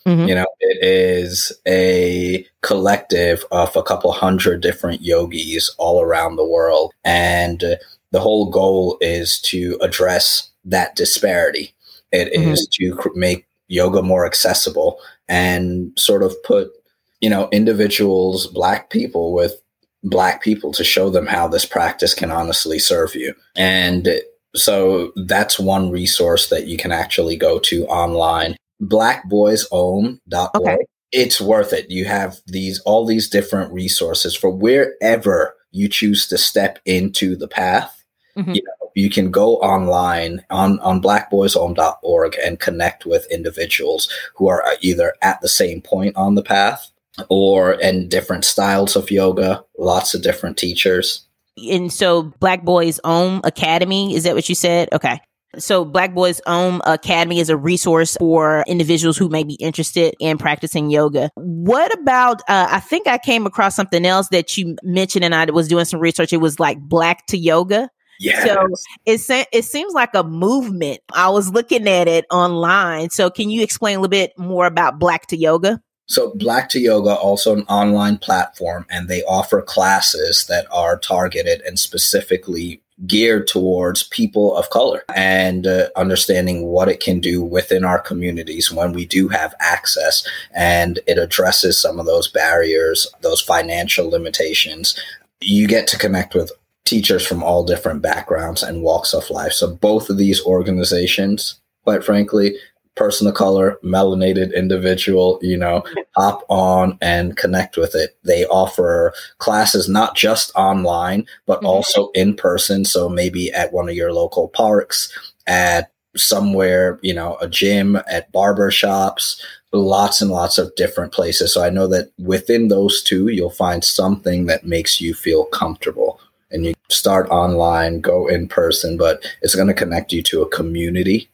Mm-hmm. You know, it is a collective of a couple hundred different yogis all around the world, and the whole goal is to address that disparity. It mm-hmm. is to cr- make yoga more accessible and sort of put, you know, individuals, black people with black people to show them how this practice can honestly serve you. And so that's one resource that you can actually go to online. Blackboysom.org. Okay. It's worth it. You have these all these different resources for wherever you choose to step into the path Mm-hmm. You know, you can go online on, on blackboysom.org and connect with individuals who are either at the same point on the path or in different styles of yoga, lots of different teachers. And so Black Boys Om Academy, is that what you said? Okay. So Black Boys Om Academy is a resource for individuals who may be interested in practicing yoga. What about, uh, I think I came across something else that you mentioned and I was doing some research. It was like Black to Yoga. Yeah. So it it seems like a movement. I was looking at it online. So can you explain a little bit more about Black to Yoga? So Black to Yoga also an online platform and they offer classes that are targeted and specifically geared towards people of color and uh, understanding what it can do within our communities when we do have access and it addresses some of those barriers those financial limitations you get to connect with teachers from all different backgrounds and walks of life. So both of these organizations, quite frankly, person of color, melanated individual, you know, [LAUGHS] hop on and connect with it. They offer classes not just online, but mm-hmm. also in person. So maybe at one of your local parks, at somewhere, you know, a gym, at barber shops, lots and lots of different places. So I know that within those two, you'll find something that makes you feel comfortable and you start online, go in person, but it's going to connect you to a community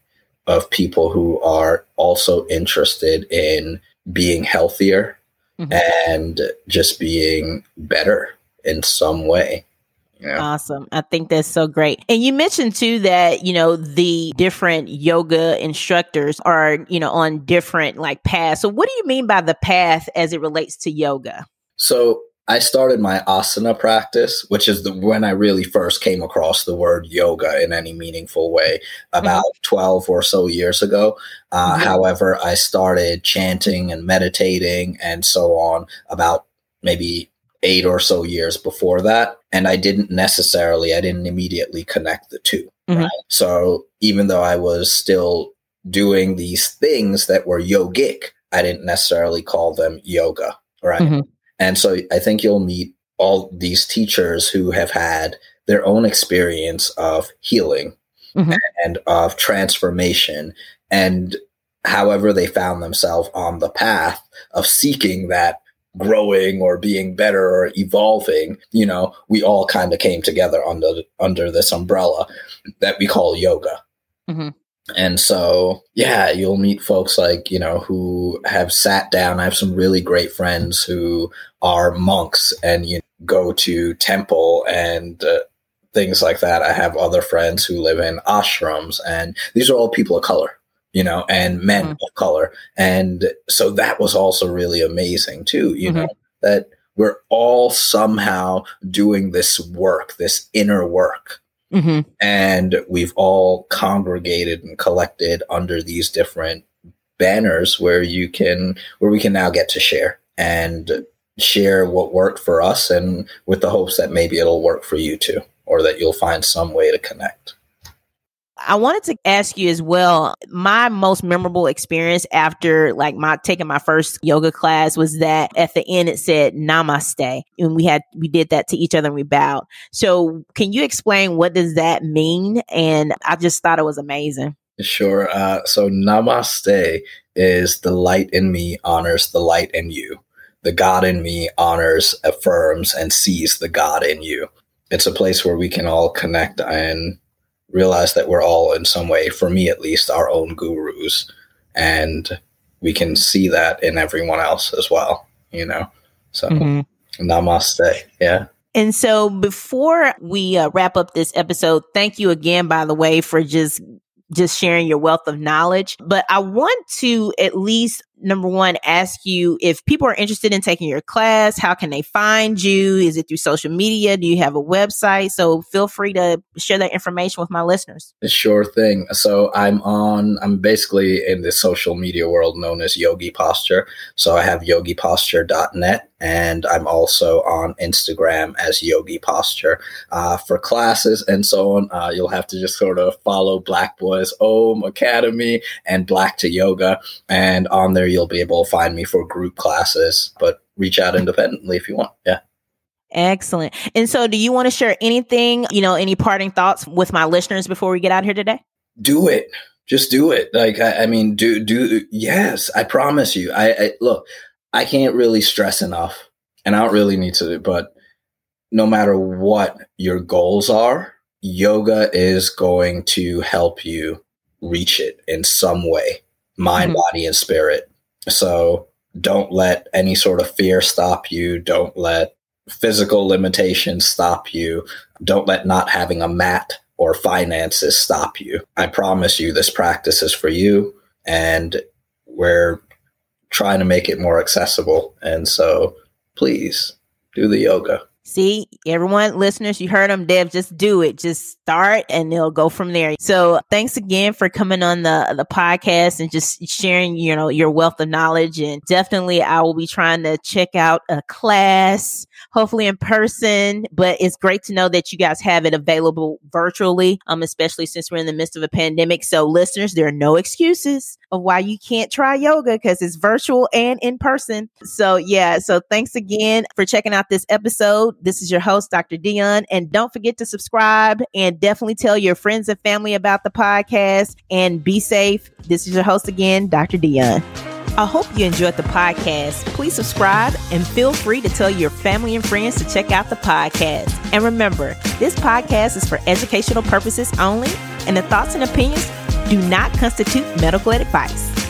of people who are also interested in being healthier mm-hmm. and just being better in some way. Yeah. Awesome. I think that's so great. And you mentioned too that, you know, the different yoga instructors are, you know, on different like paths. So what do you mean by the path as it relates to yoga? So I started my asana practice, which is the when I really first came across the word yoga in any meaningful way about mm-hmm. 12 or so years ago. Uh, mm-hmm. However, I started chanting and meditating and so on about maybe eight or so years before that. And I didn't necessarily, I didn't immediately connect the 2 mm-hmm. right? So even though I was still doing these things that were yogic, I didn't necessarily call them yoga, right? And so I think you'll meet all these teachers who have had their own experience of healing mm-hmm. and of transformation. And however they found themselves on the path of seeking that growing or being better or evolving, you know, we all kind of came together under under this umbrella that we call yoga. Mm-hmm. And so, yeah, you'll meet folks like, you know, who have sat down. I have some really great friends who are monks and you go to temple and uh, things like that. I have other friends who live in ashrams, and these are all people of color, you know, and men mm-hmm. of color. And so that was also really amazing, too, you mm-hmm. know, that we're all somehow doing this work, this inner work Mm-hmm. And we've all congregated and collected under these different banners where you can, where we can now get to share and share what worked for us and with the hopes that maybe it'll work for you too, or that you'll find some way to connect. I wanted to ask you as well. My most memorable experience after like my taking my first yoga class was that at the end it said namaste. And we had we did that to each other and we bowed. So can you explain what does that mean? And I just thought it was amazing. Sure. Uh, so namaste is the light in me honors the light in you. The God in me honors, affirms, and sees the God in you. It's a place where we can all connect and realize that we're all in some way, for me at least, our own gurus. And we can see that in everyone else as well, you know? So mm-hmm. namaste. Yeah. And so before we uh, wrap up this episode, thank you again, by the way, for just just sharing your wealth of knowledge. But I want to at least number one, ask you if people are interested in taking your class, how can they find you? Is it through social media? Do you have a website? So feel free to share that information with my listeners. Sure thing. So I'm on, I'm basically in the social media world known as Yogi Posture. So I have yogiposture.net and I'm also on Instagram as Yogi Posture. Uh, for classes and so on, uh, you'll have to just sort of follow Black Boys Om Academy and Black to Yoga. And on there, you'll be able to find me for group classes, but reach out independently if you want. Yeah. Excellent. And so, do you want to share anything, you know, any parting thoughts with my listeners before we get out here today? Do it. Just do it. Like, I, I mean, do, do, yes, I promise you. I, I look, I can't really stress enough, and I don't really need to, but no matter what your goals are, yoga is going to help you reach it in some way mind, mm-hmm. body, and spirit. So don't let any sort of fear stop you. Don't let physical limitations stop you. Don't let not having a mat or finances stop you. I promise you this practice is for you and we're trying to make it more accessible. And so please do the yoga. See, everyone, listeners, you heard them, Dev. Just do it. Just start, and they'll go from there. So, thanks again for coming on the the podcast and just sharing, you know, your wealth of knowledge. And definitely, I will be trying to check out a class hopefully in person. But it's great to know that you guys have it available virtually, um, especially since we're in the midst of a pandemic. So, listeners, there are no excuses of why you can't try yoga because it's virtual and in person. So, yeah. So, thanks again for checking out this episode. This is your host, Dr. Dion. And don't forget to subscribe and definitely tell your friends and family about the podcast and be safe. This is your host again, Dr. Dion. I hope you enjoyed the podcast. Please subscribe and feel free to tell your family and friends to check out the podcast. And remember, this podcast is for educational purposes only, and the thoughts and opinions do not constitute medical advice.